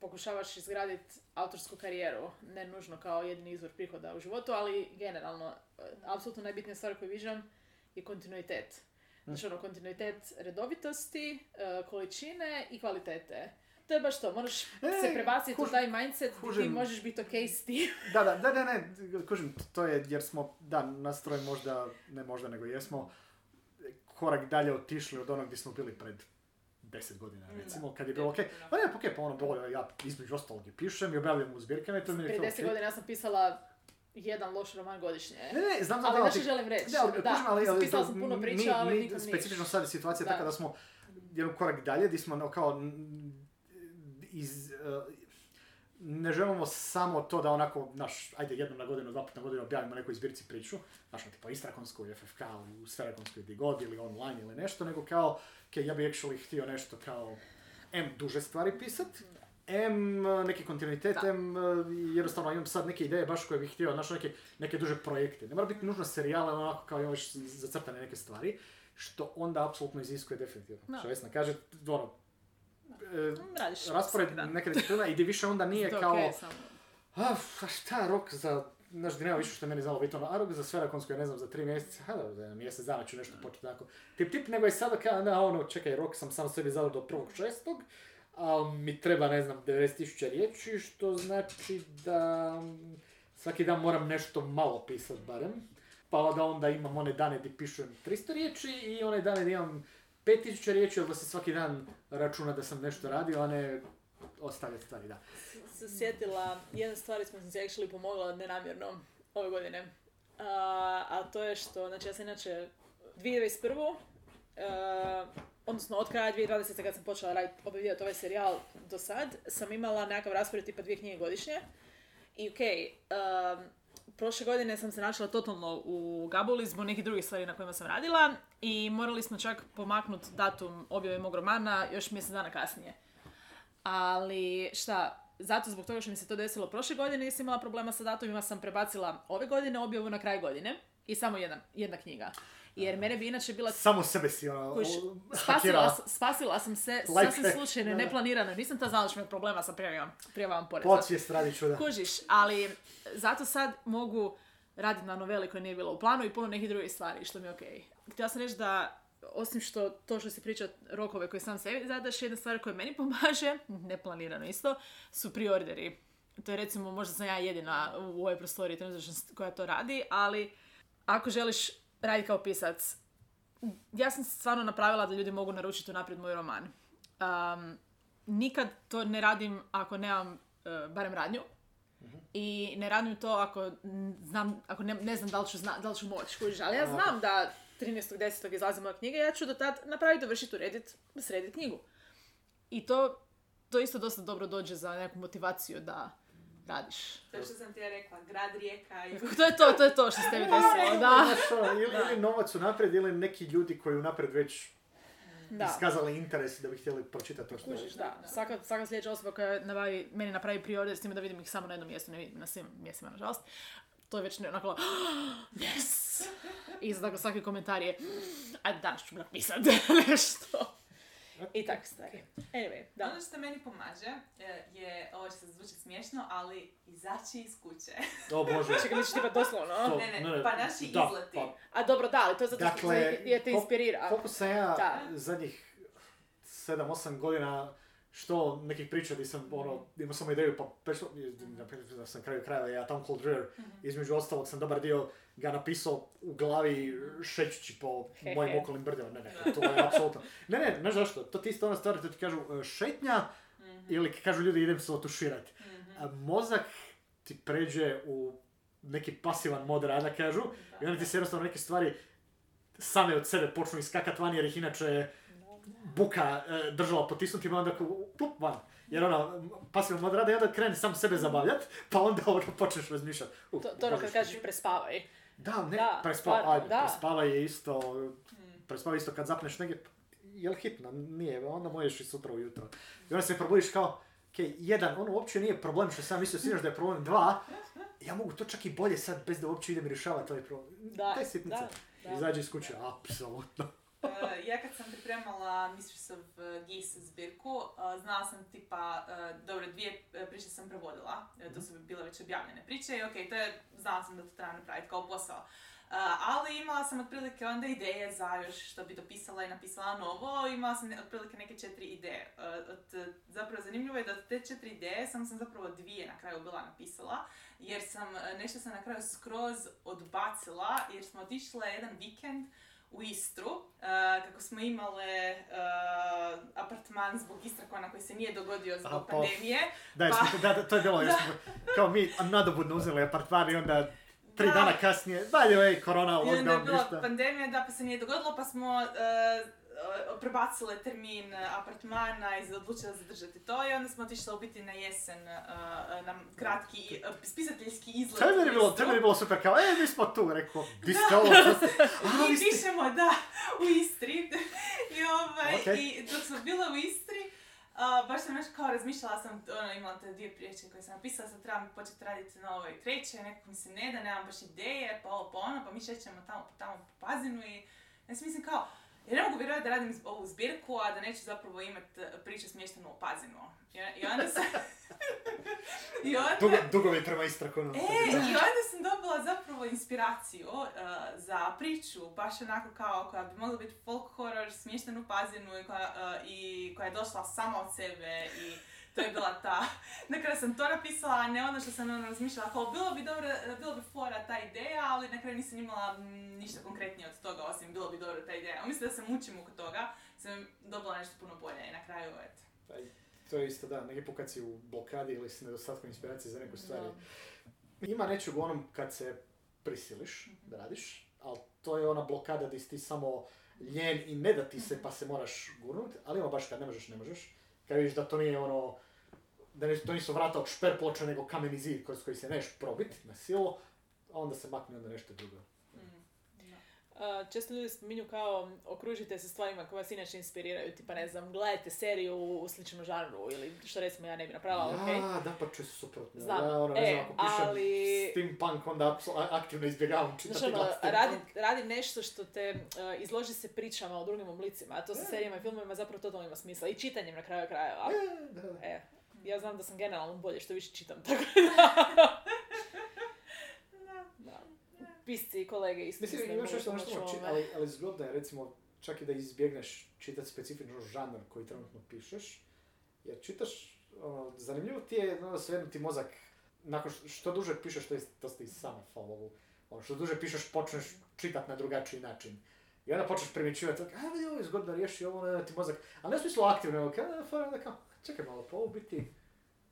pokušavaš izgraditi autorsku karijeru, ne nužno kao jedini izvor prihoda u životu, ali generalno, e, apsolutno najbitnija stvar koju viđam je kontinuitet. Znači ono, kontinuitet redovitosti, e, količine i kvalitete. To je baš to, moraš se E, prebaciti u kuž- taj mindset gdje ti kužim. možeš biti ok s tim. Da, da, da, ne, ne, kužim, to je jer smo, da, nastroj možda, ne možda, nego jesmo korak dalje otišli od onog gdje smo bili pred deset godina, Mm, recimo, kad je bilo okej, pa ne, okej, pa ono, bilo, ja između ostalog i pišem i objavljam u zbirkama i to mi je Prije deset okej. godina ja sam pisala jedan loš roman godišnje. Ne, ne, znam, znam, Ali da, znaš što želim reći? Ne, ali, Da, kužim, ali, ali sam puno mi- priča, ali mi, nikom niš. specifično sad je situacija Da. taka da smo jedan korak dalje, gdje smo kao iz, eh, ne želimo samo to da onako, naš, ajde jednom na godinu, dva puta na godinu objavimo nekoj zbirci priču, znaš, ono, tipa Istrakonsku, FFK, u Sferakonskoj gdje god, ili online ili nešto, nego kao, okay, ja bi actually htio nešto kao, M, duže stvari pisat, M, neki kontinuitet, Da. M, jednostavno imam sad neke ideje baš koje bih htio, znaš, neke, neke duže projekte. Ne mora biti nužno serijale, ali onako kao imaš zacrtane neke stvari, što onda apsolutno iziskuje definitivno. Da. Što Vesna kaže, ono, e, Radiš raspored neke discipline i gdje više onda nije kao, samo. a, šta rok za, znaš, nema više što je meni znalo biti ono, a rok za Sferakonsko, ja ne znam, za tri mjeseca, ha da, za mjesec dana ću nešto početi tako. Tip, tip, nego je sada kao, na, ono, čekaj, rok sam sam sebi zadao do prvog šestog, a mi treba, ne znam, 90.000 riječi, što znači da mm, svaki dan moram nešto malo pisat barem. Pa da onda imam one dane gdje pišem 300 riječi i one dane gdje imam 5000 riječi, ali da se svaki dan računa da sam nešto radio, a ne ostavljati stvari, da. se sjetila jedne stvari s kojom sam si actually pomogla nenamjerno ove godine. A, a to je što, znači ja sam inače 2021. Uh, odnosno od kraja 2020. kad sam počela raditi, objavljivati ovaj serijal do sad, sam imala nekakav raspored tipa dvije knjige godišnje. I okej, um, prošle godine sam se našla totalno u Gabuli zbog nekih drugih stvari na kojima sam radila i morali smo čak pomaknuti datum objave mog romana još mjesec dana kasnije. Ali šta, zato zbog toga što mi se to desilo prošle godine nisam imala problema sa datumima, sam prebacila ove godine objavu na kraj godine i samo jedna, jedna knjiga. Jer mene bi inače bila Samo sebe si ono, Kuš, spasila, spasila sam se Life sasvim slučajno, neplanirano. Nisam ta znala da ću imati problema sa prijavom, prijavom poreza. Podsvijest radi čuda. Kužiš, ali zato sad mogu raditi na noveli koja nije bila u planu i puno nekih drugih stvari, što mi je okej. Htjela sam reći da, osim što to što si priča rokove koje sam sebi zadaš, jedna stvar koja meni pomaže, neplanirano isto, su priorderi. To je recimo, možda sam ja jedina u ovoj prostoriji trenutno koja to radi, ali ako želiš raditi kao pisac, ja sam stvarno napravila da ljudi mogu naručiti unaprijed moj roman. Um, nikad to ne radim ako nemam e, barem radnju. I ne radim to ako znam, ako ne, ne znam da li ću, zna, da li ću moći, kužiš. Ali ja znam da 13.10. izlazi moja knjiga i ja ću do tad napraviti, dovršiti, urediti, srediti knjigu. I to, to isto dosta dobro dođe za neku motivaciju da radiš. To je što sam ti ja rekla, grad Rijeka i... To je to, to je to što se tebi desilo, da. Ono, ili, ili novac unaprijed, ili neki ljudi koji unaprijed već da. iskazali interes da bi htjeli pročitati to što Kužiš, da. Svaka, svaka sljedeća osoba koja nabavi, meni napravi priorder s time da vidim ih samo na jednom mjestu, ne vidim na svim mjestima, nažalost. To je već ne, onako, yes! I za tako svaki komentar je, ajde danas ću napisat nešto. I tako stvari. Anyway, da. Ono što meni pomaže e, je, ovo će se zvuči smiješno, ali izaći iz kuće. O Bože. Čekaj, misliš tipa doslovno? To- Ne, ne, pa naši da, izleti. pa, A dobro, da, ali to je zato što Dakle, je te inspirira. koliko sam ja Da. zadnjih 7-8 godina što nekih priča gdje sam ono, imao sam ideju pa prešlo, na primjer da sam kraju krajeva ja Tom Cold River, između ostalog sam dobar dio ga napisao u glavi šećući po He, mojim he. okolnim brdima. Ne, ne, to je apsolutno. Ne, ne, znaš zašto? To ti isto ona stvar, to ti kažu e, šetnja ili kažu ljudi idem se otuširati. A mozak ti pređe u neki pasivan mod rada, kažu, i onda ti se jednostavno neke stvari same od sebe počnu iskakat van, jer ih inače buka e, držala potisnuti, pa onda plup van. Jer ono, pasivan mod rada i onda krene sam sebe zabavljat, pa onda ono počneš razmišljati. Uh, To, to ono kad kažeš prespavaj. Da, ne, Da, prespa, stvarno, ajde, da. prespavaj je isto, prespavaj isto kad zapneš negdje, jel hitno? Nije, onda možeš i sutra ujutro. I onda se probudiš kao, ok, jedan, ono uopće nije problem što sam mislio sinoć da je problem, dva, ja mogu to čak i bolje sad bez da uopće idem rješavati ovaj problem. Da, Te sitnice. da, da. Izađi iz kuće, apsolutno. E, ja kad sam pripremala Mistress of uh, Geese zbirku, uh, znala sam tipa, dobro, dvije priče sam prevodila, to su bile već objavljene priče i okej, to je, znala sam da to treba napraviti kao posao. Uh, ali imala sam otprilike onda ideje za još što bi dopisala i napisala novo, imala sam otprilike neke četiri ideje. Uh, od, zapravo zanimljivo je da od te četiri ideje sam sam zapravo dvije na kraju bila napisala, jer sam, nešto sam na kraju skroz odbacila, jer smo otišle jedan vikend u Istru, uh, kako smo imale uh, apartman zbog Istrakona koji se nije dogodio zbog pa- pandemije. Da, Pa- da, da, to je bilo, jesmo, kao mi nadobudno uzeli apartman i onda tri Da. dana kasnije, dalje, ej, korona, I onda je lockdown, bila ništa. pandemija, da pa se nije dogodilo, pa smo uh, prebacile termin uh, apartmana i odlučile zadržati to i onda smo otišli u biti na jesen uh, na kratki uh, spisateljski izlet. To je meni bilo, to je bilo super, kao, e, mi smo tu, rekao, di ste ovo, Mi pišemo, da, u Istri. I, ovaj, Ok. I dok smo bile u Istri, a, baš sam još kao razmišljala sam, ono, imala te dvije priječe koje sam napisala, sad trebam početi raditi na ovoj trećoj, nekako mi se ne da, nemam baš ideje, pa ovo, pa ono, pa mi šećemo tamo, tamo po pazinu i ja mislim kao, ja ne mogu vjerovati da radim ovu zbirku, a da neću zapravo imati priču smještenu u pazinu. I, I onda sam... I onda... dugo, dugovi prema Istrakonu. E, i onda sam dobila zapravo inspiraciju uh, za priču, baš onako kao koja bi mogla biti folk horror, smješten u pazinu i koja, uh, i koja je došla sama od sebe i to je bila ta, na kraju sam to napisala, a ne ono što sam ono razmišljala, kao bilo bi dobro, bilo bi fora ta ideja, ali na kraju nisam imala ništa konkretnije od toga, osim bilo bi dobro ta ideja. Umjesto da se mučim oko toga, sam dobila nešto puno bolje i na kraju, eto. Taj- To je isto, da, neki put kad si u blokadi ili s nedostatkom inspiracije za neku stvar. Ima nečeg u onom kad se prisiliš da radiš, ali to je ona blokada gdje si ti samo ljen i ne da ti se pa se moraš gurnut, ali ima baš kad ne možeš, ne možeš. Kad vidiš da to nije ono, da ne, to nisu vrata od nego kameni zid kroz koji se neš probit na silu, onda se makne onda nešto drugo. Uh, često ljudi spominju kao okružite se stvarima koje vas inače inspiriraju, tipa ne znam, gledajte seriju u sličnom žanru ili što recimo ja ne bi napravila, ja, okej? da, pa često suprotno. Znam. Ja, ono, ne E, znam, ako pišem ali- steampunk, onda aktivno izbjegavam čitati Znaš ono, radi, radi nešto što te uh, izloži se pričama o drugim oblicima, a to sa E. serijama i filmovima zapravo totalno ima smisla. I čitanjem na kraju krajeva. E, da. E, ja znam da sam generalno bolje što više čitam, tako da... Pisci i kolege isto Mislim, imaš nešto ali, ali zgodno je recimo čak i da izbjegneš čitati specifičan žanr koji trenutno pišeš, jer čitaš, ono, zanimljivo ti je, svejedno ti mozak, nakon što, što duže pišeš, to, je, to ste i sami follow, ono, što duže pišeš, počneš čitati na drugačiji način. I onda počneš primjećivati, a vidi ovo je zgodno riješi, ovo ne ti mozak, ali ne u smislu aktivno, nego kao, onda kao, čekaj malo, pa ovo biti,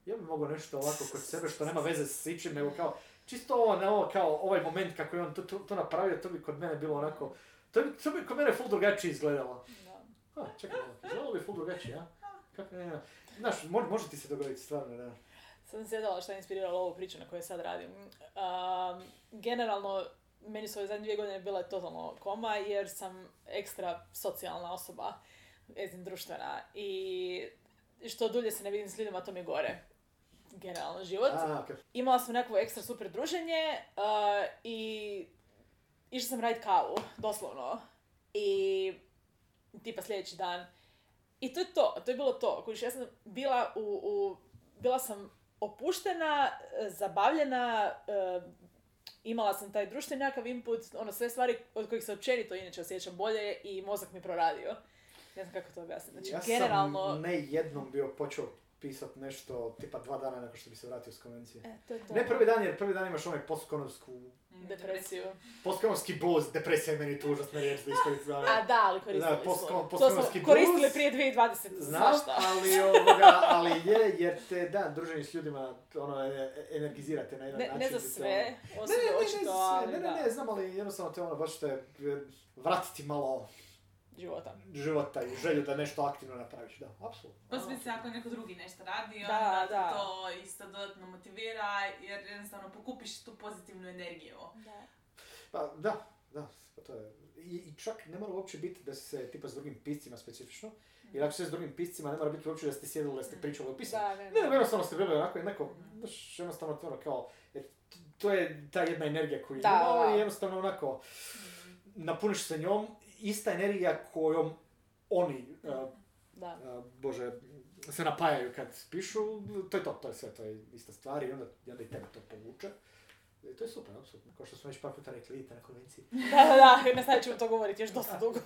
ja bi mogao nešto ovako kod sebe što nema veze s ičim, nego kao, čisto ovo, ne ovo, kao ovaj moment kako je on to, to, to napravio, to bi kod mene bilo onako, to bi, to bi kod mene full drugačije izgledalo. Da. A, čekaj izgledalo bi full drugačije, a? Kako ne, ne. Znaš, mo- može ti se dogoditi stvarno, da. Sad sam sjedala što je inspiriralo ovu priču na kojoj sad radim. Um, generalno, meni su ove zadnje dvije godine bile totalno koma jer sam ekstra socijalna osoba, ezin društvena i što dulje se ne vidim s ljudima, to mi je gore. Generalno život. A, okej. Imala sam nekako ekstra super druženje uh, i išla sam radit kavu, doslovno. I tipa sljedeći dan. I to je to, to je bilo to. Kužiš, ja sam bila u, u bila sam opuštena, zabavljena, e, imala sam taj društveni nekakav input, ono sve stvari od kojih se općenito inače osjećam bolje i mozak mi proradio. Ne znam kako to objasniti. Znači, ja generalno... sam ne jednom bio počeo pisat nešto tipa dva dana nakon što bi se vratio s konvencije. E, to je to. Ne prvi dan, jer prvi dan imaš onaj postkonovsku, Depresiju. postkonovski blues, depresija je meni tu užasna riječ da. A da, ali koristili Da, smo. To smo koristili blues. prije 2020. Znam, ali, ovoga, ali je, jer te, da, druženje s ljudima, ono, e- energizirate na jedan Ne, način. ne za sve, ono- osobe ne, ne, ne, očito, ne, ali ne, ne, ne, znam, ali jednostavno te ono, baš te e, vratiti malo života. života i želju da nešto aktivno napraviš, da, apsolutno. Posebice ako neko drugi nešto radi, Da, onda da. to isto dodatno motivira jer jednostavno pokupiš tu pozitivnu energiju. Pa da, da, pa to je. I, I čak ne mora uopće biti da se tipa s drugim piscima specifično, jer ako se s drugim piscima ne mora biti uopće da ste sjedili da ste pričali o pisanju. Da, ne, Ne, nego jednostavno ste bili onako, jednako, znaš, jednostavno to ono kao, jer to je ta jedna energija koju Da, imamo da. i jednostavno onako, napuniš se njom, ista energija kojom oni, uh, Da. uh, bože, se napajaju kad pišu, to je to, to je sve, to je ista stvar i onda, i onda i tebe to povuče. I to je super, apsolutno. Kao što smo već par puta rekli, idite na konvenciji. Da, da, da, nastavit ćemo to govoriti još dosta dugo.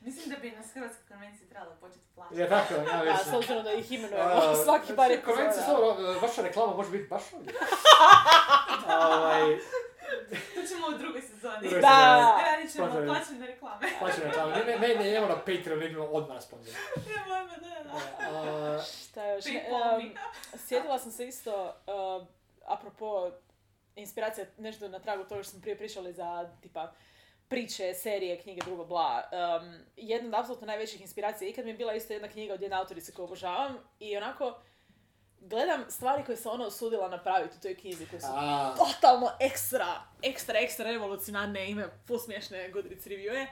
Mislim da bi nas Hrvatska konvencija trebala početi plaćati. Je tako, ja Da, mislim. s obzirom da ih imenujemo A, svaki par znači, Konvencija, vaša reklama može biti baš ovdje. ovaj, To ćemo u drugoj sezoni. Drugoj Da. Radit ćemo plaćene reklame. plaćena reklama. Ne, ne, ne, ne, idemo na Patreon, idemo odmah sponsor. Evo, odmah, da, da. A, Šta još? Ne, mi. sjetila sam se isto, uh, apropo inspiracija, nešto na tragu toga što smo prije pričali za tipa priče, serije, knjige, drugo, bla. Um, jedna od apsolutno najvećih inspiracija ikad mi je bila isto jedna knjiga od jedne autorice koju obožavam i onako gledam stvari koje se ona osudila napraviti u toj knjizi koje su a, totalno ekstra, ekstra, ekstra revolucionarne, ima full smiješne Goodreads reviewe.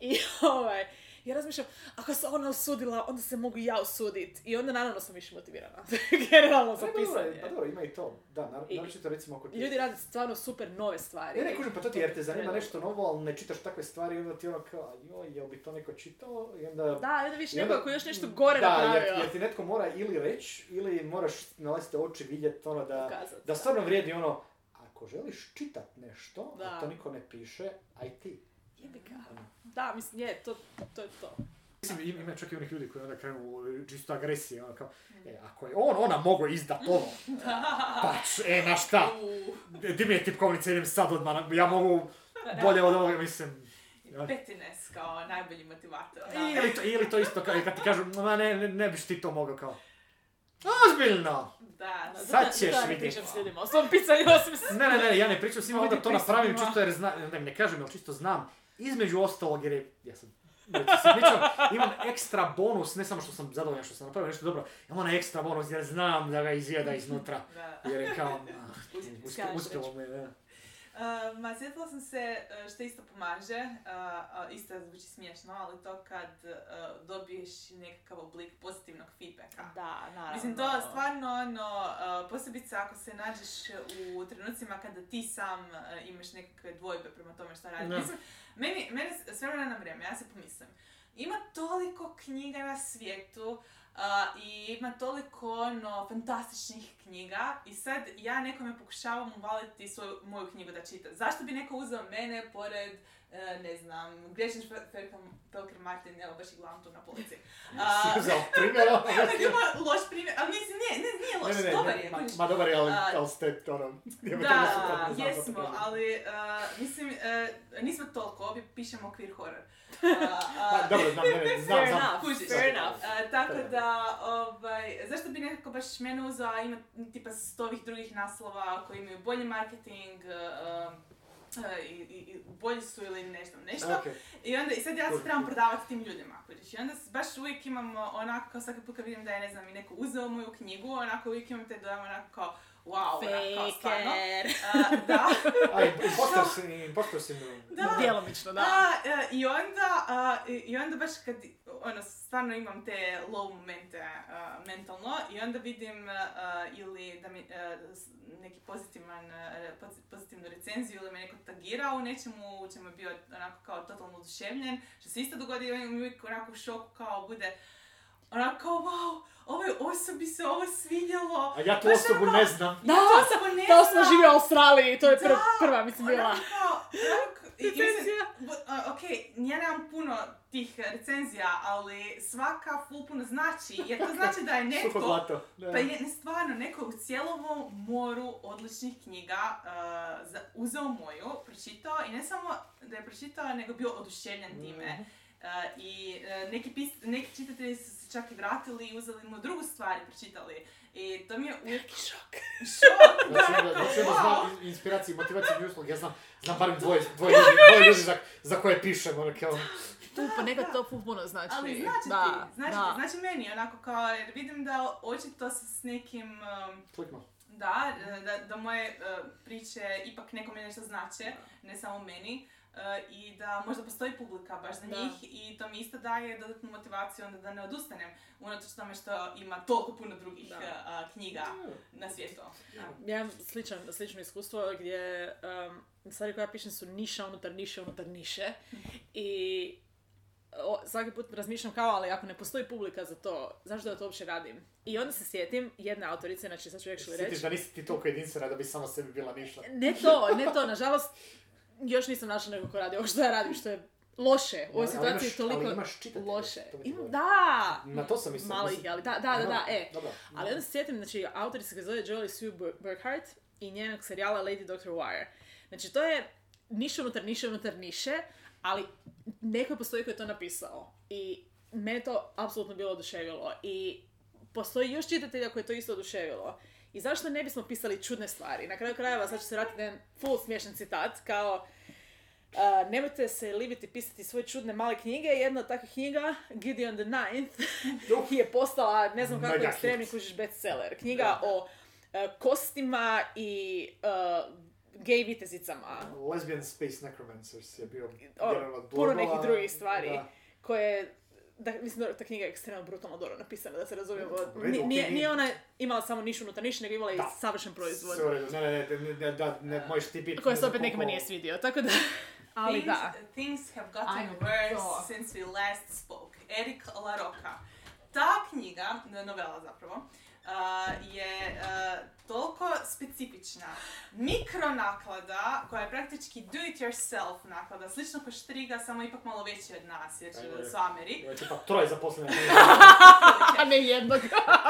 I ovaj, ja razmišljam, ako se ona osudila, onda se mogu ja osudit. I onda naravno sam više motivirana. Generalno za pa pisanje. pa dobro, ima i to. Da, nar- naročito recimo ako ti... Ljudi rade stvarno super nove stvari. Ne, ne, kužim, pa to ti jer te zanima nešto novo, ali ne čitaš takve stvari i onda ti ono kao, joj, jel bi to neko čitao? I onda... Da, i onda onda- neko koji još nešto gore da, napravio. jer, jer ti netko mora ili reći, ili moraš na vlastite oči vidjeti ono da, da stvarno vrijedi ono, ako želiš čitat nešto, Da. a to niko ne piše, aj ti. Jebi ga. Da, mislim, je, to, to je to. Mislim, ima, čak i onih ljudi koji onda krenu u čisto agresije, ono kao, e, ako je on, ona mogo izdat ovo, pa č- e, na šta, di mi je tipkovnica, idem sad odmah, ja mogu bolje od ovoga, mislim, Petines kao najbolji motivator. ili to, ili to isto kao, kad ti kažu, ma ne, ne, ne biš ti to mogao kao, ozbiljno, Da, Sad Zato- ćeš vidjeti. pričam s ljudima o svom pisanju, osim s... ne, ne, ne, ja ne pričam s njima, onda to napravim čisto jer zna, ne, ne kažem, ali čisto znam, između ostalog jer je, ja sam, imam ekstra bonus, ne samo što sam zadovoljan što sam napravio nešto dobro, imam onaj ekstra bonus jer znam da ga izjeda iznutra. Jer je kao, Uspjela uspjelo, je, da. Uh, ma sjetila sam se uh, što isto pomaže, uh, isto zvuči smiješno, ali to kad uh, dobiješ nekakav oblik pozitivnog feedbacka. Da, naravno. Mislim, to stvarno, ono, uh, posebice ako se nađeš u trenucima kada ti sam imaš nekakve dvojbe prema tome što radiš. Mislim, meni, meni s- s vremena na vrijeme, ja se pomislim, ima toliko knjiga na svijetu uh, i ima toliko ono, fantastičnih knjiga i sad ja nekome pokušavam uvaliti svoju, moju knjigu da čita. Zašto bi neko uzeo mene pored, uh, ne znam, Gretchen Felker Martin, evo baš i gledam tu na polici. Uh, Si uzeo primjera? ima loš primjer, ali mislim, nije, ne, nije loš, Ne, ne, ne, dobar ne, je. ma, kužiš. ma dobar je, ali, A, ali ste, ono, Da, jesmo, ali uh, mislim, uh, nismo toliko, ovdje pišemo queer horror. Uh, uh, dobro, znam, ne, ne, znam, Fair znam. enough, Kužiš. fair enough. Uh, tako da, ovaj, zašto bi nekako baš mene uzeo, a ima tipa sto ovih drugih naslova koji imaju bolji marketing, uh, uh, i, i, i bolji su ili nešto, nešto. Okej. I onda, i sad ja se trebam prodavati tim ljudima, kužiš. I onda baš uvijek imam onako, kao svaki put kad vidim da je, ne znam, i neko uzeo moju knjigu, onako uvijek imam te dojam onako kao, wow, stvarno. Faker. Uh, da. A, impostor si, impostor. Da. Djelomično, da. A, e, I onda, i, onda baš kad, ono, stvarno imam te low momente a, mentalno i onda vidim a, ili da mi s- neki pozitivan, pozi- pozitivnu recenziju ili me neko tagira u nečemu u čemu je bio onako kao totalno oduševljen, što se isto dogodi i on uvijek onako u šoku kao bude onako kao wow, ovoj osobi se ovo svidjelo. A ja tu Baš osobu ne znam. Da, to osobu ne smo znam. živjeli u Australiji, to je pr- Da, prva, mislim, bila. Kao, Recenzija. ok, ja nemam puno tih recenzija, ali svaka full puno znači, jer to znači da je netko, pa je ne stvarno, neko u cijelovom moru odličnih knjiga uh, za- uzeo moju, pročitao i ne samo da je pročitao, nego bio oduševljen time. Mhm. Uh, I uh, neki, pis, neki čitatelji su se čak i vratili i uzeli mu drugu stvar i pročitali. I to mi je uvijek Šok. šok. Znači, da, znači, da wow. znam inspiraciju i motivaciju i uslug, ja znam, znam barem dvoje, dvoje ljudi, dvoje ljudi za, za koje pišem, ono kao, Tu pa nekad to puno znači. Ali znači da, ti, znači, da. znači meni onako kao, jer vidim da očito se s nekim, um, klikno. da, da, da moje uh, priče ipak nekome nešto znače, ne samo meni. Uh, I da možda postoji publika baš za Da. njih i to mi isto daje dodatnu motivaciju onda da ne odustanem unatoč tome što ima toliko puno drugih Da. uh, uh, knjiga na svijetu. Ja imam sličan, slično iskustvo gdje um, stvari koje ja pišem su niša unutar niše unutar niše i o, svaki put razmišljam kao, ali ako ne postoji publika za to, zašto da to uopće radim? I onda se sjetim jedne autorice, znači sad ću actually Sjetiš reći, da nisi ti toliko jedinstvena da bi sama sebi bila niša. ne to, ne to, nažalost, još nisam našla nekog ko radi ovo što ja radim, što je loše, u ovoj situaciji je toliko ali imaš čitatelje, loše. to da! Na to sam mislio. Malo ih je, ali da, da, da, da, e. Dobro. Ali onda se sjetim, znači, autorica se zove Jolie Sue Bur- Burkhardt i njenog serijala Lady Dr. Wire. Znači, to je niše unutar niše unutar niše, ali neko postoji koji je to napisao. I mene to apsolutno bilo oduševilo. I postoji još čitatelja koji je to isto oduševilo. I zašto ne bismo pisali čudne stvari? Na kraju krajeva, sad ću se vratiti na jedan full smiješan citat, kao Uh, nemojte se libiti pisati svoje čudne male knjige. Jedna od takvih knjiga, Gideon the Ninth, je postala, ne znam kako ekstremni kužiš bestseller. Knjiga Da. o uh, kostima i uh, gej vitezicama. Lesbian Space Necromancers je bio jedan od puno nekih drugih stvari. Da. koje da, mislim da ta knjiga je ekstremno brutalno dobro napisana, da se razumijemo. Nije, nije- ona imala samo nišu unutar niše, nego imala i Da. savršen proizvod. Redu, ne, ne, ne, ne, ne, da, ne, možeš ti biti... Koje se opet koliko- nije svidio, tako da... Ali things, da. Things have gotten worse since we last spoke. Eric LaRocca. Ta knjiga, novela zapravo, uh, je uh, toliko specifična. Mikronaklada, koja je praktički do-it-yourself naklada, slično kao štriga, samo ipak malo veći od nas, jer su Ameri. Ovo je tipa troje zaposlene. A ne jednog.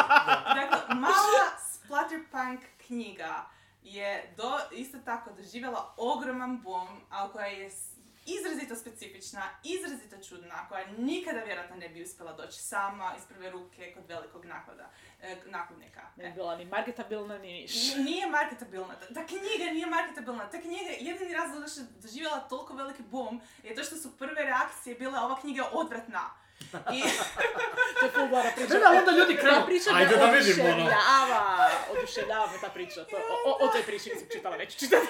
Dakle, mala splatterpunk knjiga je do, isto tako doživjela ogroman boom, ali koja je izrazito specifična, izrazito čudna, koja nikada vjerojatno ne bi uspjela doći sama iz prve ruke kod velikog naklada, e, nakladnika. Ne bi bila ni marketabilna, ni niš. N- Nije marketabilna, ta, ta knjiga nije marketabilna, ta knjiga, jedini razlog zašto je doživjela toliko veliki boom je to što su prve reakcije bile ova knjiga je odvratna. I, To je full dobra priča. Ali onda ljudi krenu, Ta priča ajde da vidimo, ono. oduševljava, oduševljava me ta priča. To, o, o, o toj priči nisam čitala, neću čitati.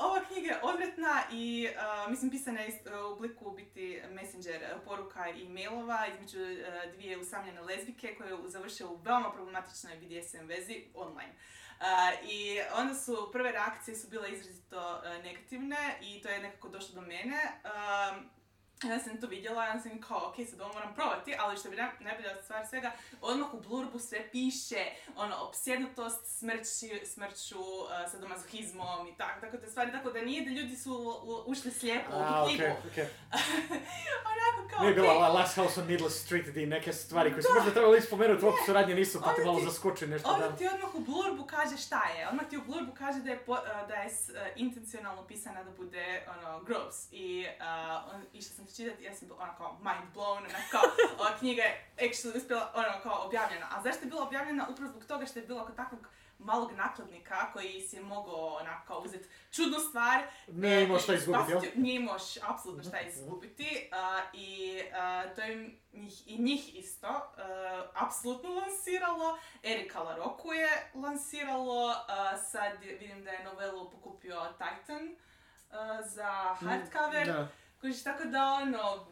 Ova knjiga je odvratna i mislim pisana je ist- u obliku biti messenger uh, poruka i mailova između uh, dvije usamljene lezbike koje završe u veoma problematičnoj BDSM vezi online. I onda su, prve reakcije su bile izrazito negativne i to je nekako došlo do mene. Ja sam to vidjela, ja sam kao, ok, sad ovo moram probati, ali što bi naj- najbolja stvar svega, odmah u blurbu sve piše, ono, opsjednutost smrći, smrću, uh, sadomazohizmom i tako, tako te stvari, tako da nije da ljudi su u- u- ušli slijepo u tu knjigu. okej. Onako kao, Nije bila La- Last House on Needless Street i neke stvari koje su možda trebali spomenuti, uopće suradnje nisu, pa ti malo zaskoči nešto Odmah da... ti odmah u blurbu kaže šta je. Odmah ti u blurbu kaže da je, po, uh, da je uh, intencionalno pisana da bude ono, gross. I uh, on, išla sam to čitati, ja sam bila ono kao mind blown, ono kao ova knjiga je actually uspjela ono kao objavljena. A zašto je bila objavljena? Upravo zbog toga što je bila kod takvog malog nakladnika koji si je mogao onako kao uzeti čudnu stvar Nije imao šta i izgubiti, jel? Nije imao apsolutno šta Mhm. izgubiti a, i a, to je njih, i njih isto a, apsolutno lansiralo. Erika LaRoccu je lansiralo, a, sad vidim da je novelu pokupio Titan za hardcover. Da. Kužiš, tako da ono,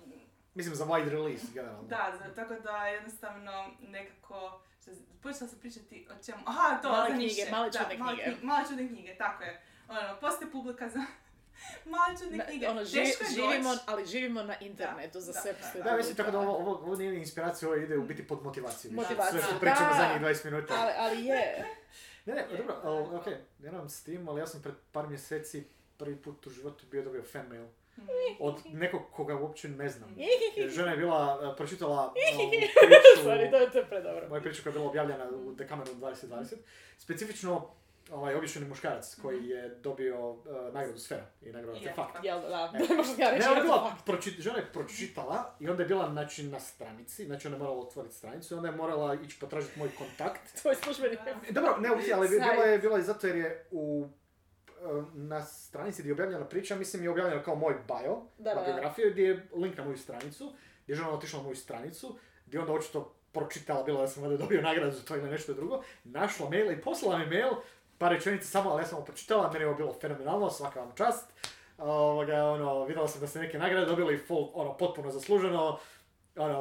Mislim za wide release, generalno. da, za- tako da jednostavno nekako, počela sam pričati o čemu, aha, to, Male za knjige, niše. male Da, čudne male knjige. knji- Male čudne knjige, tako je. Ono, postoji publika za male čudne Na- knjige. ono, živi- Teško je živimo, doći. ali živimo na internetu, za da, sve da, postoji Da, mislim tako da ovo, ovo, ovo nije inspiracija, ovo ide u biti pod motivaciju. više. Motivacija, Sve što pričamo da. zadnjih 20 minuta. Ali, ali je. Ne, ne, Je, dobro, da, ali, da. ok, ja nemam s tim, ali ja sam pred par mjeseci prvi put u životu bio dobio fan mail. Od nekog koga uopće ne znam. Mm. Žena je bila, uh, pročitala ovu Sorry, priču, to je, to je predobro. moju priču koja je bila objavljena u Decameron 2020. Specifično, ovaj obični muškarac koji je dobio uh, nagradu Sfera i nagradu Artefakt. Jel, da, možda reći. Ne, ona je bila, žena je pročitala i onda je bila znači, na stranici, znači ona je morala otvoriti stranicu i onda je morala ići potražiti moj kontakt. Tvoj službeni E, Dobro, ne, ali bilo je, bilo je zato jer je u e, na stranici gdje je objavljena priča, mislim je objavljena kao moj bio, Da, biografiju, gdje je link na moju stranicu, gdje je žena otišla na moju stranicu, gdje je onda očito pročitala, bilo da sam valjda dobio nagradu za to ili nešto drugo, našla mail i poslala mi mail, par rečenica samo, ali ja sam pročitala, meni je ovo bilo fenomenalno, svaka vam čast. Ovoga, ono, vidjela sam da ste neke nagrade dobili full, ono, potpuno zasluženo, ono,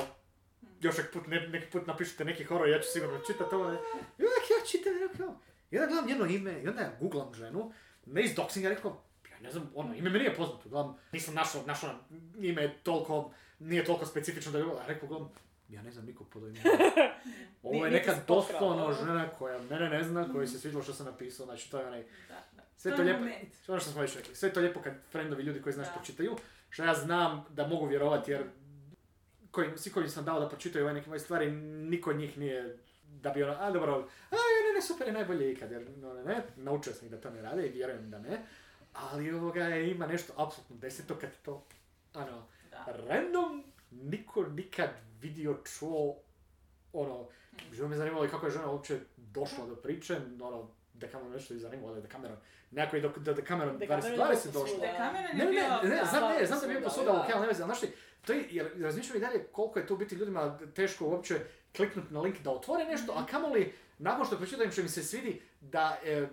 još neki put, ne, neki put napišite neki horor, ja ću sigurno čitati ovo. I uvijek ja čitam, rekao, i onda gledam njeno ime, i onda ja googlam ženu, ne iz doxinga, rekao, ja ne znam, ono, ime mi nije poznato, gledam, nisam našao, našao ime je toliko, nije toliko specifično da bi bilo, ja rekao, gledam, ja ne znam nikog pod ovim. Ovo je neka ono. žena koja mene ne zna, kojoj se svidjelo što sam napisao, znači to je onaj, Da, da. sve To to je lijepo, ono što smo već rekli, sve to lijepo kad friendovi ljudi koji znaš Da. pročitaju, što ja znam da mogu vjerovati jer koji, svi koji sam dao da pročitaju ove neke moje stvari, niko od njih nije da bi ono, a dobro, a super je najbolje ikad, jer no, ne, ne, naučio sam ih da to ne rade i vjerujem da ne, ali ovoga je, ima nešto apsolutno deseto kad je to, ono, Da. random, niko nikad vidio, čuo, ono, živo me zanimalo i kako je žena uopće došla do priče, ono, da Cameron nešto je zanimalo, da Cameron, nekako i do, da Cameron Decameron je 2020 dosta došla. svuda. Decameron je Ne, ne, ne, ne, da, znam, ne, da, znam da bio svuda, posuda, da. ok, ali ne ali znaš ti, to je, jer razmišljam i dalje koliko je to biti ljudima teško uopće kliknuti na link da otvore nešto, a kamoli nakon što pročitaju što im se svidi da, e,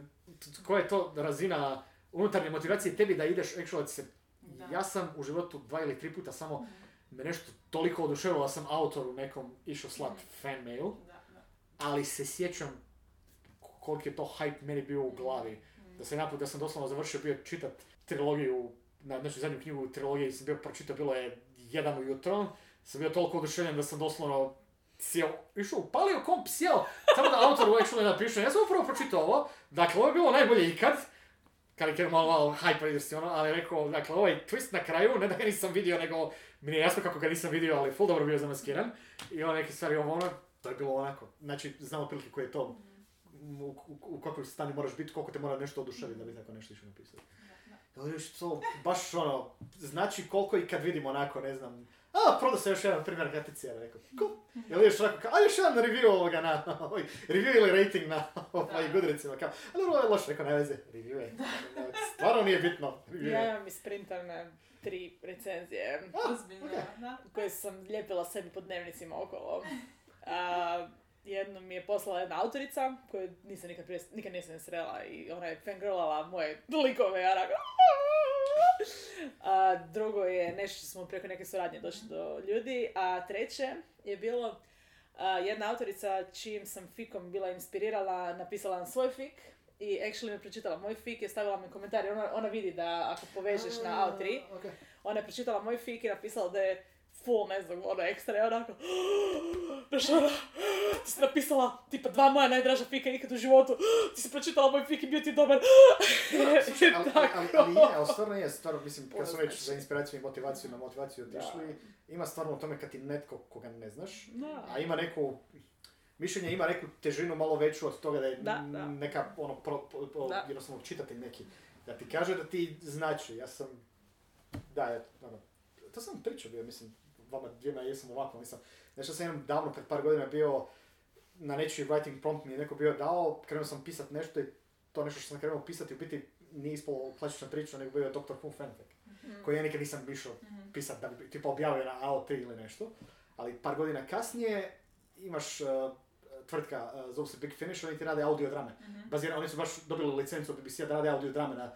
koja je to razina unutarnje motivacije tebi da ideš, actually se, Da. ja sam u životu dva ili tri puta samo me nešto toliko oduševilo da sam autoru nekom išao slat fan mail, Da, da. ali se sjećam koliki je to hype meni bio u glavi. Da sam naput, da sam doslovno završio bio čitat trilogiju, na, znači zadnju knjigu u trilogiji sam bio pročitao, bilo je jedan ujutro, sam bio toliko oduševljen da sam doslovno sjeo, išao, upalio komp, sjeo, samo da autoru actually napiše, ja sam upravo pročitao ovo, dakle ovo je bilo najbolje ikad, kad je malo, malo hype ono, ali rekao, dakle ovaj twist na kraju, ne da ga nisam vidio, nego mi nije jasno kako ga nisam vidio, ali full dobro bio zamaskiran. I ono neke stvari ovo ono, to je bilo onako, znači znam otprilike koji je to, u, u, u kakvom stanju moraš biti, koliko te mora nešto oduševiti da bi tako nešto išao napisati. Ali još to, baš ono, znači koliko i kad vidim onako, ne znam, a, prodao se još jedan primjer gaticija, rekao, cool. Ili još onako, kao, a još jedan review ovoga na, ovaj, review ili rating na ovaj. Goodreadsima, kao, a dobro, ovo je loše, rekao, ne veze, review je, stvarno nije bitno, review Ja imam isprintane tri recenzije Ozbiljno, ok. da. koje sam lijepila sebi po dnevnicima okolo. A, jednom mi je poslala jedna autorica koju nisam nikad, prije, nikad nisam srela i ona je fangirlala moje likove, ja. A drugo je nešto što smo preko neke suradnje došli do ljudi, a treće je bilo a, jedna autorica čijim sam fikom bila inspirirala, napisala nam svoj fik i actually mi je pročitala moj fik i stavila mi komentar ona, ona vidi da ako povežeš na A3, Okay. ona je pročitala moj fik i napisala da je full, ne znam, ono ekstra onako, znaš ona, ti si napisala tipa dva moja najdraža fika ikad u životu, ti si pročitala moj fik i bio ti dobar. Slušaj, ali, ali, ali, ali, je, ali stvarno je, stvarno, mislim, kad smo već Poznaš. za inspiraciju i motivaciju na motivaciju otišli, ima stvarno u tome kad ti netko koga ne znaš, Da. a ima neku, mišljenje ima neku težinu malo veću od toga da je Da, da. neka, ono, pro, pro- pro- Da. jednostavno čitatelj neki, da ti kaže da ti znači, ja sam, da, je, ono, to sam pričao bio, mislim, vama dvijema jesam ovako, nisam, nešto sam jednom davno, pred par godina bio, na nečiji writing prompt mi je neko bio dao, krenuo sam pisat nešto i to nešto što sam krenuo pisati u biti nije ispalo klasična priča, nego bio je Dr. Who fanfic, koji ja nikad nisam išao pisat da bi tipa objavio na AO3 ili nešto, ali par godina kasnije imaš uh, tvrtka, uh, zove se Big Finish, oni ti rade audiodrame. Bazira, oni su baš dobili licencu od BBC-a da rade audiodrame na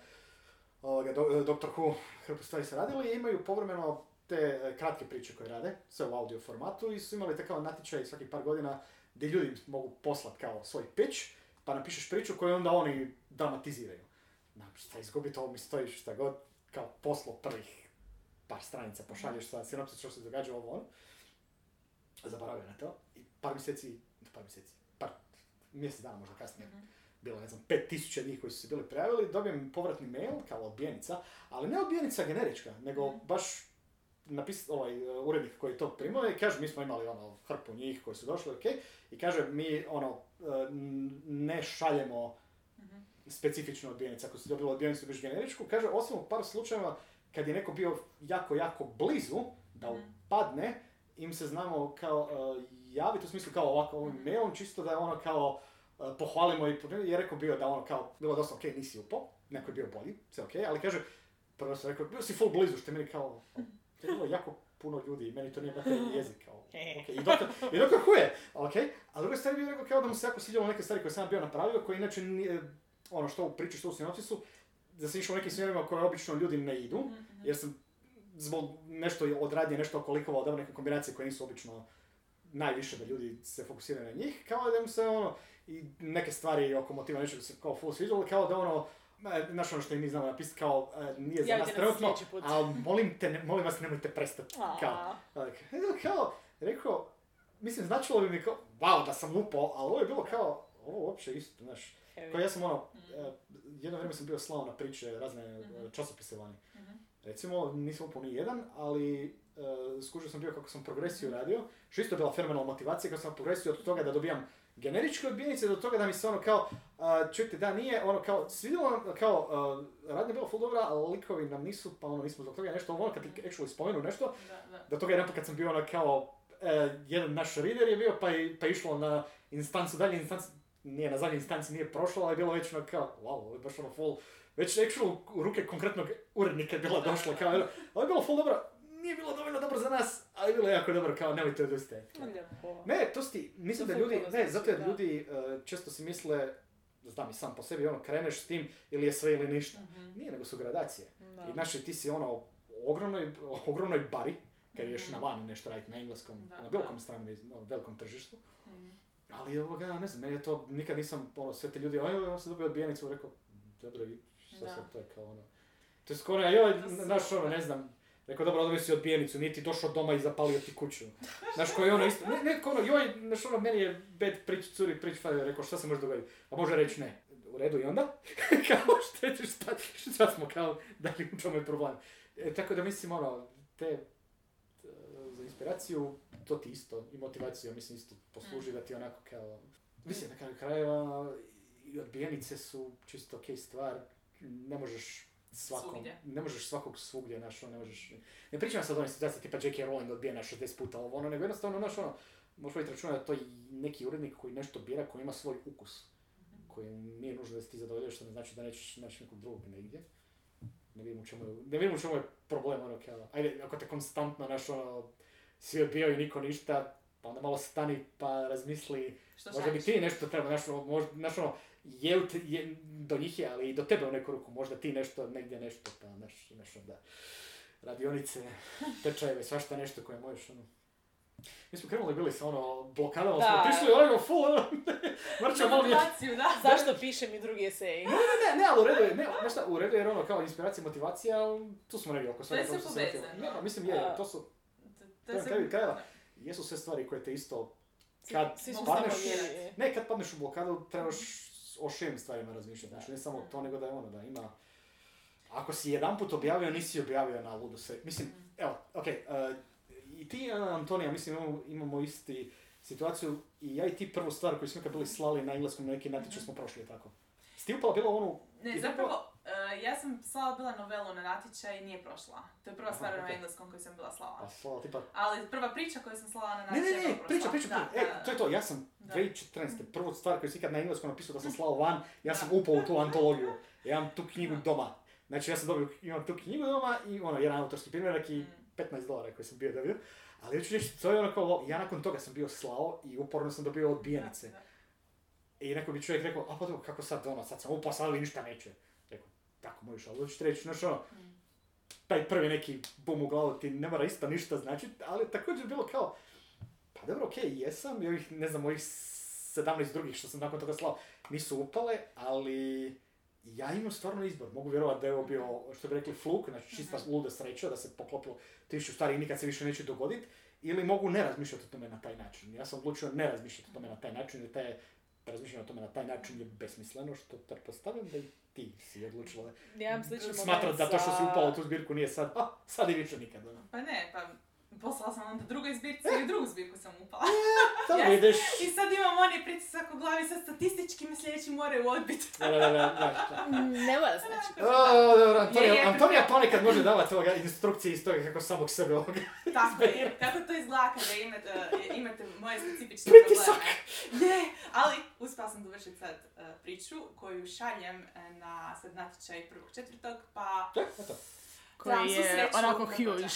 ovoga, do, Dr. Who, hrpu stvari se radili i imaju povremeno te e, kratke priče koje rade, sve u audio formatu i su imali takav natječaj svakih par godina gdje ljudi mogu poslat kao svoj pitch, pa napišeš priču koju onda oni dramatiziraju. Na, šta izgubi to, mi stojiš šta god, kao poslo prvih par stranica, pošalješ sa sinopsis što se događa ovo ono. Zaboravio na to i par mjeseci, par mjeseci, par mjesec dana možda kasnije, bilo ne znam, 5000 njih koji su se bili prijavili, dobijem povratni mail kao odbijenica, ali ne odbijenica generička, nego baš napis, ovaj urednik koji to primao i kaže mi smo imali ono hrpu njih koji su došli, ok, i kaže mi ono n- ne šaljemo specifičnu odbijenicu, ako si dobila odbijenicu biš generičku, kaže osim u par slučajeva kad je neko bio jako, jako blizu da upadne, im se znamo kao uh, javiti u smislu kao ovako ovim mailom, čisto da je ono kao uh, pohvalimo i je rekao bio da ono kao, bilo dosta ok, nisi upao, neko je bio bolji, sve ok, ali kaže, prvo sam rekao, bio si full blizu, što je meni kao, to je bilo jako puno ljudi i meni to nije materinji jezik, kao, ok, i doktor, i doktor Who je, ok, a druga stvar bio rekao kao da mu se jako sviđalo neke stvari koje sam bio napravio, koje inače nije, ono što u priči, što u sinopsisu, da sam išao u nekim smjerovima koje obično ljudi ne idu, jer sam zbog nešto odradio, nešto okolikovao, dao neke kombinacije koje nisu obično najviše da ljudi se fokusiraju na njih, kao da im se ono, i neke stvari oko motiva nečeg se kao full sviđalo, kao da ono, e, znaš ono što i mi znamo napisati, kao e, nije za nas trenutno, ali molim, te, molim vas nemojte prestati, kao, e, kao, rekao, mislim, značilo bi mi kao, wow, da sam upao, ali ovo je bilo kao, ovo uopće isto, znaš, kao ja sam ono, e, jedno vrijeme sam bio slao na priče, razne e, časopise vani. Recimo, nisam upao ni jedan, ali skužio sam bio kako sam progresiju radio, što isto je bila fenomenalna motivacija kako sam progresiju od toga da dobijam generičke odbijenice do toga da mi se ono kao, a, čujte da nije, ono kao, svidjelo kao, radnja je bila full dobra, ali likovi nam nisu, pa ono nismo zbog toga nešto, ono kad ti actually spomenu nešto, Da, da. do toga jedan kad sam bio ono kao, e, jedan naš reader je bio pa je pa je išlo na instancu dalje, instancu, nije na zadnjoj instanci nije prošlo, ali je bilo već ono kao, wow, ovo je baš ono full, već actual u ruke konkretnog urednika je bila došla, kao, ovo je bilo full dobro, nije bilo dovoljno dobro za nas, ali je bilo jako dobro, kao, nemojte odustajati. Lijepo. Ne, to sti, mislim da ljudi, dobro ne, zato jer ljudi često si misle, znam i sam po sebi, ono, kreneš s tim ili je sve ili ništa. Nije, nego su gradacije. Da. I znači ti si ono, ogromnoj, ogromnoj bari, kad ideš na van nešto raditi na engleskom, Da, na bilo kom stranu, na velikom tržištu. Ali ovoga, ne znam, meni je to, nikad nisam, ono, sve te ljudi, oj, ja sam dobio odbijenicu, rekao, dobro, i šta sad, to je kao ono. To je skoro, joj, znaš, ono, ne znam, rekao, dobro, dobio si odbijenicu, niti došao doma i zapalio ti kuću. Znaš, koji ono isto, ne, netko ono, joj, znaš, ono, meni je bad prič, curi, prič, fajde, rekao, šta se može dogoditi? A može reći ne. U redu i onda? kao, šta ćeš spati? Šta smo, kao, da li u čemu je problem? E, tako da mislim, ono, te, e, za inspiraciju, to ti isto, i motivaciju, mislim, isto posluži da ti onako kao, mislim, na kraju krajeva, i odbijenice su čisto ok stvar, ne možeš svakom, Svugdje. ne možeš svakog svugdje, znaš, ono, ne možeš, ne pričam sad o onoj situaciji tipa J.K. Rowling odbijena 60 puta ovo, ono, nego jednostavno, znaš, ono, možeš voditi računa da je to i neki urednik koji nešto bira, koji ima svoj ukus, koji nije nužno da se ti zadovoljuješ, što ne znači da nećeš naći nekog drugog negdje. Ne vidim u čemu je, ne vidim u čemu je problem, ono, kao, ajde, ako te konstantno, znaš, ono, svi odbijaju i niko ništa, pa onda malo stani pa razmisli, Što možda bi ti nešto treba, znaš, ono, možda, znaš, ono, je, je, do njih je, ali i do tebe u neku ruku, možda ti nešto, negdje nešto, pa, znaš, imaš onda radionice, tečajeve, svašta nešto koje možeš, ono. Mi smo krenuli bili sa ono blokadama, Da. smo otišli ono full, ono, ćemo malo. Motivaciju, da. Zašto piše mi drugi esej? Ne, ne, ne, ali u redu je, ne, znaš šta, u redu je jer ono kao inspiracija, motivacija, tu smo negdje oko To svega. je kao sve povezano. Ne, pa mislim je, to su, To to je je kraju krajeva, jesu sve stvari koje te isto, kad Padneš- ne, kad padneš u blokadu, trebaš o šim stvarima razmišljati, znači ne samo to, nego da je ono, da ima, ako si jedan put objavio, nisi objavio na ludu sve, mislim, evo, okej, eh, i ti, Antonija, mislim, imamo, imamo isti situaciju, i ja i ti prvu stvar koju smo kad bili slali na engleskom na neki natječaj smo prošli tako. Upala bilo u onu Ne, zapravo, e, ja sam slala bila novelu na natječaj i nije prošla. To je prva Aha, stvar na engleskom koju sam bila slala. Pa slala tipa... Ali prva priča koju sam slala na Ne, natječaj ne, je ne, bila priča, prošla. priča, priča. da, E, to je to, ja sam Da. 2014. prvu stvar koju sam ikad na engleskom napisao da sam slao van, ja sam upao u tu antologiju. Ja imam tu knjigu doma. Znači ja sam dobio, imam tu knjigu doma i ono, jedan autorski primjerak i Mm. 15 dolara koji sam bio dobio. Ali hoću reći, to je ono kao, ja nakon toga sam bio slao i uporno sam dobio odbijenice. I neko bi čovjek rekao, a pa dobro, kako sad ono, sad sam upao, sad ništa neće. Tako možeš, ali reći, znaš ono, taj prvi neki bum u glavu ti ne mora isto ništa značiti, ali također bilo kao, pa dobro, okej, jesam, i ovih, ne znam, mojih 17 drugih što sam nakon toga slao, nisu upale, ali ja imam stvarno izbor. Mogu vjerovati da je ovo bio, što bi rekli, fluk, znači čista luda sreća, da se poklopilo tisuću stvari i nikad se više neće dogoditi, ili mogu ne razmišljati o tome na taj način. Ja sam odlučio ne razmišljati o tome na taj način, jer taj razmišljanje o tome na taj način je besmisleno, što pretpostavljam da i ti si odlučila Ja moment smatrat da to što si upala u tu zbirku nije sad, a sad i više nikad. Ono. Pa ne, pa poslala sam onda drugoj zbirci i u drugu zbirku sam upala. Tamo Ja- ideš. I sad imam onaj pritisak u glavi, sad statistički me sljedeći moraju odbiti. Da, da, da, Ne mora znači. O, dobro, Antonija, Je, je. Antonija ponekad može davati ovoga instrukcije iz toga kako samog sebe ovoga. Tako je. Kako to izgleda kada imate, uh, imate moje specifične Pritisak. probleme? Ne, ali uspjela sam dovršiti sad uh, priču koju šaljem uh, na sad natječaj prvog četvrtog, pa Da, eto. Koji je onako da huge.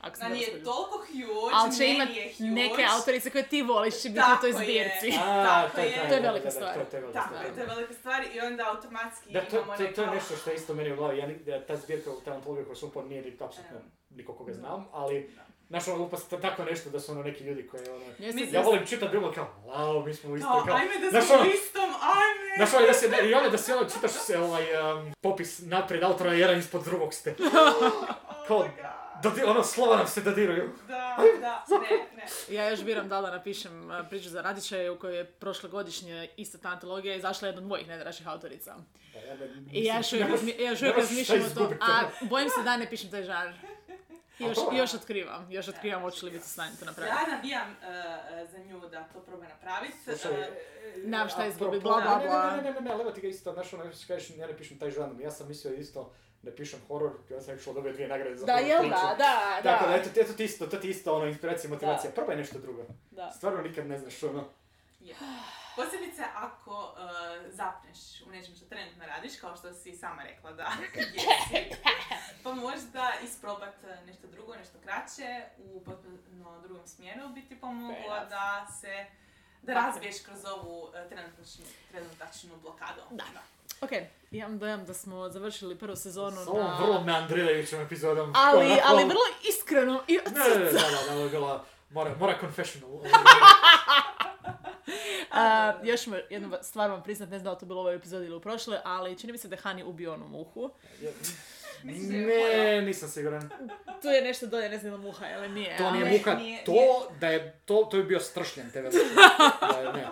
Ako da nije toliko huge, Ali će imat je huge. neke autorice koje ti voliš će biti u toj Tako je. zbirci. A, Tako to je je. To je da, velika stvar. To je, to je velika Tako stvar. je, to je velika stvar i onda automatski Da, to, imamo to, to je nešto što je isto meni u glavi. Ja, ta zbirka, ta antologija koju sam upao nije ni apsolutno niko koga znam, ali znaš ono upast tako nešto da su ono neki ljudi koji ono... Jeste- Ja volim čitati drugo kao, wow, mi smo u istoj Kao, ajme da smo ono- u istom, ajme! Znaš, ono da se, i ono da si ono čitaš se ovaj um, popis naprijed autora jedan ispod drugog ste. Oh kao-. Dodi, ono slova nam se dodiruju. Da, da, ne, ne. Ja još biram da da napišem uh, priču za natječaj u kojoj je prošlogodišnje ista ta antologija izašla jedna od mojih najdražih autorica. I ja još uvijek, razmi- ja još uvijek nemaš šta razmišljam o to, izgubiti. a bojim se da ne pišem taj žanr. I još, još otkrivam, još otkrivam hoću li biti stanju to napraviti. Ja nabijam uh, za nju da to proba napraviti. Slušaj, Uh, Nemam šta a izgubit, propos- bla, bla, ne, bla. Ne, ne, ne, ne, ali evo ti ga isto, znaš, ono, što kažeš, ja ne pišem taj žanr, ja sam mislio isto, ne pišem horor, ja sam actually dobio dvije nagrade za Da, horor jel priču. da, da, Tako da, da. eto, ti- eto ti isto, to ti isto, ono, inspiracija, motivacija, Da. probaj nešto drugo. da. Stvarno nikad ne znaš, ono, je. Posebice ako uh, zapneš u nečem što trenutno radiš, kao što si sama rekla da jesi, pa možda isprobat uh, nešto drugo, nešto kraće, u potpuno drugom smjeru bi ti pomoglo enough. da se da je. razbiješ kroz ovu uh, trenutačnu, trenutačnu blokadu. Da. Ok, imam dojam da smo završili prvu sezonu s ovom na... vrlo meandrirajućim epizodom. Ali, onako- ali vrlo iskreno i od Ne, ne, da, da, da, bila, mora, mora confessional. A, još jednu va- stvar vam priznat, ne znam da to bilo u ovoj epizodi ili u prošloj, ali čini mi se da je Hani ubio onu muhu. Je Ne, nisam siguran. Tu je nešto dolje, ne znam da muha ili nije. To ali- nije muha, nije- to nije. da je, to, to je bio stršljen te velike. Da, ne, ne,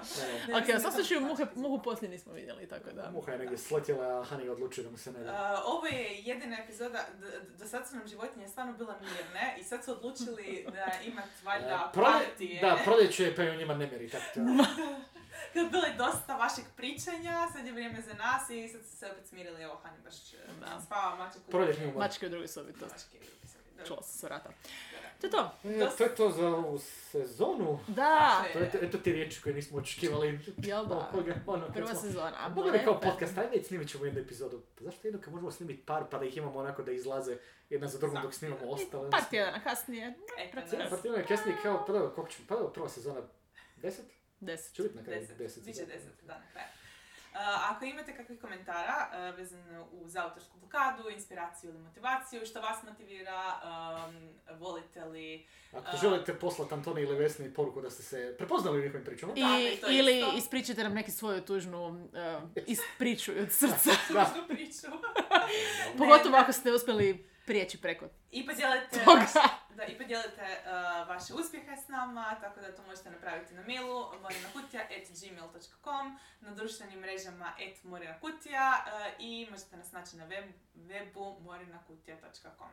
ne. Ok, svakom slučaju muhe, muhu poslije nismo vidjeli, tako da... Muha je negdje sletjela, a Hani je odlučio da mu se ne da. Uh, ovo je jedina epizoda, d- d- do sad su nam životinje stvarno bila mirne i sad su odlučili da imat valjda E, prolje- partije. Da, proljeće je pa i u njima nemiri, tako to. Kad bilo je dosta vašeg pričanja, sad je vrijeme za nas i sad su se opet smirili, evo Hani baš Da. da. spava mačak u Proljetni umor. Mačke u drugoj sobi, to. Mačke u drugoj sobi, čula sam se vrata. To je to. E, to je to za ovu sezonu. Da, To je, eto ti riječi koje nismo očekivali. jel da? Ono, Prva smo- sezona. A Mogli kao podcast, ajde snimit ćemo jednu epizodu. Pa zašto jedno kad možemo snimiti par pa da ih imamo onako da izlaze jedna za drugom dok snimamo ostale? Par tjedana kasnije, Eto Procent. nas. Pa ti je kasnije kao prvo, koliko ćemo, prvo, prva sezona, deset? Deset. Će biti na kraju Deset, deset. Biće deset, da, na kraju. Uh, ako imate kakvih komentara uh, vezano uz autorsku blokadu, inspiraciju ili motivaciju, što vas motivira, um, volite li... Ako A- želite poslati Antoni ili Vesni poruku da ste se prepoznali u njihovim pričama, I, to ili isto. ispričajte nam neki svoju tužnu uh, ispriču od srca. Da. tužnu priču. Pogotovo ako ste uspjeli prijeći preko I podijelite, toga. Da, i podijelite uh, vaše uspjehe s nama, tako da to možete napraviti na mailu morinakutija.gmail.com, na društvenim mrežama at morinakutija uh, i možete nas naći na web, webu morinakutija.com.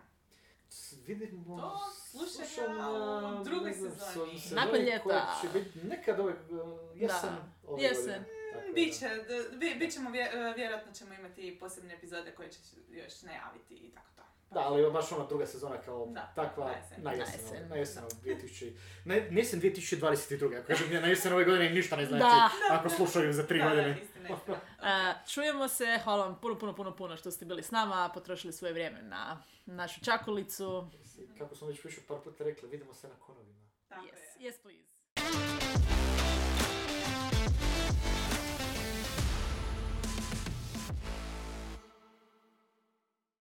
vidimo... To slušanja u drugoj sezoni. se- Nakon ljeta. koja će biti nekad ove uh, jesen. Da, ove jesen. je, Biće, bi- bit ćemo, vje- vjerojatno ćemo imati posebne epizode koje će se još najaviti i tako. Da, ali baš ona druga sezona kao Da, takva na jesen. na Na jesen, na jesen 2000, na, na jesen 2022. Ako kažem ja na jesen ove godine ništa ne znači Da. ako slušaju za tri Da, da, godine. istina, istina. Uh, čujemo se, hvala vam puno, puno, puno, puno što ste bili s nama, potrošili svoje vrijeme na našu čakulicu. Kako smo već više par puta rekli, vidimo se na konovima. Tako Yes, je. yes please.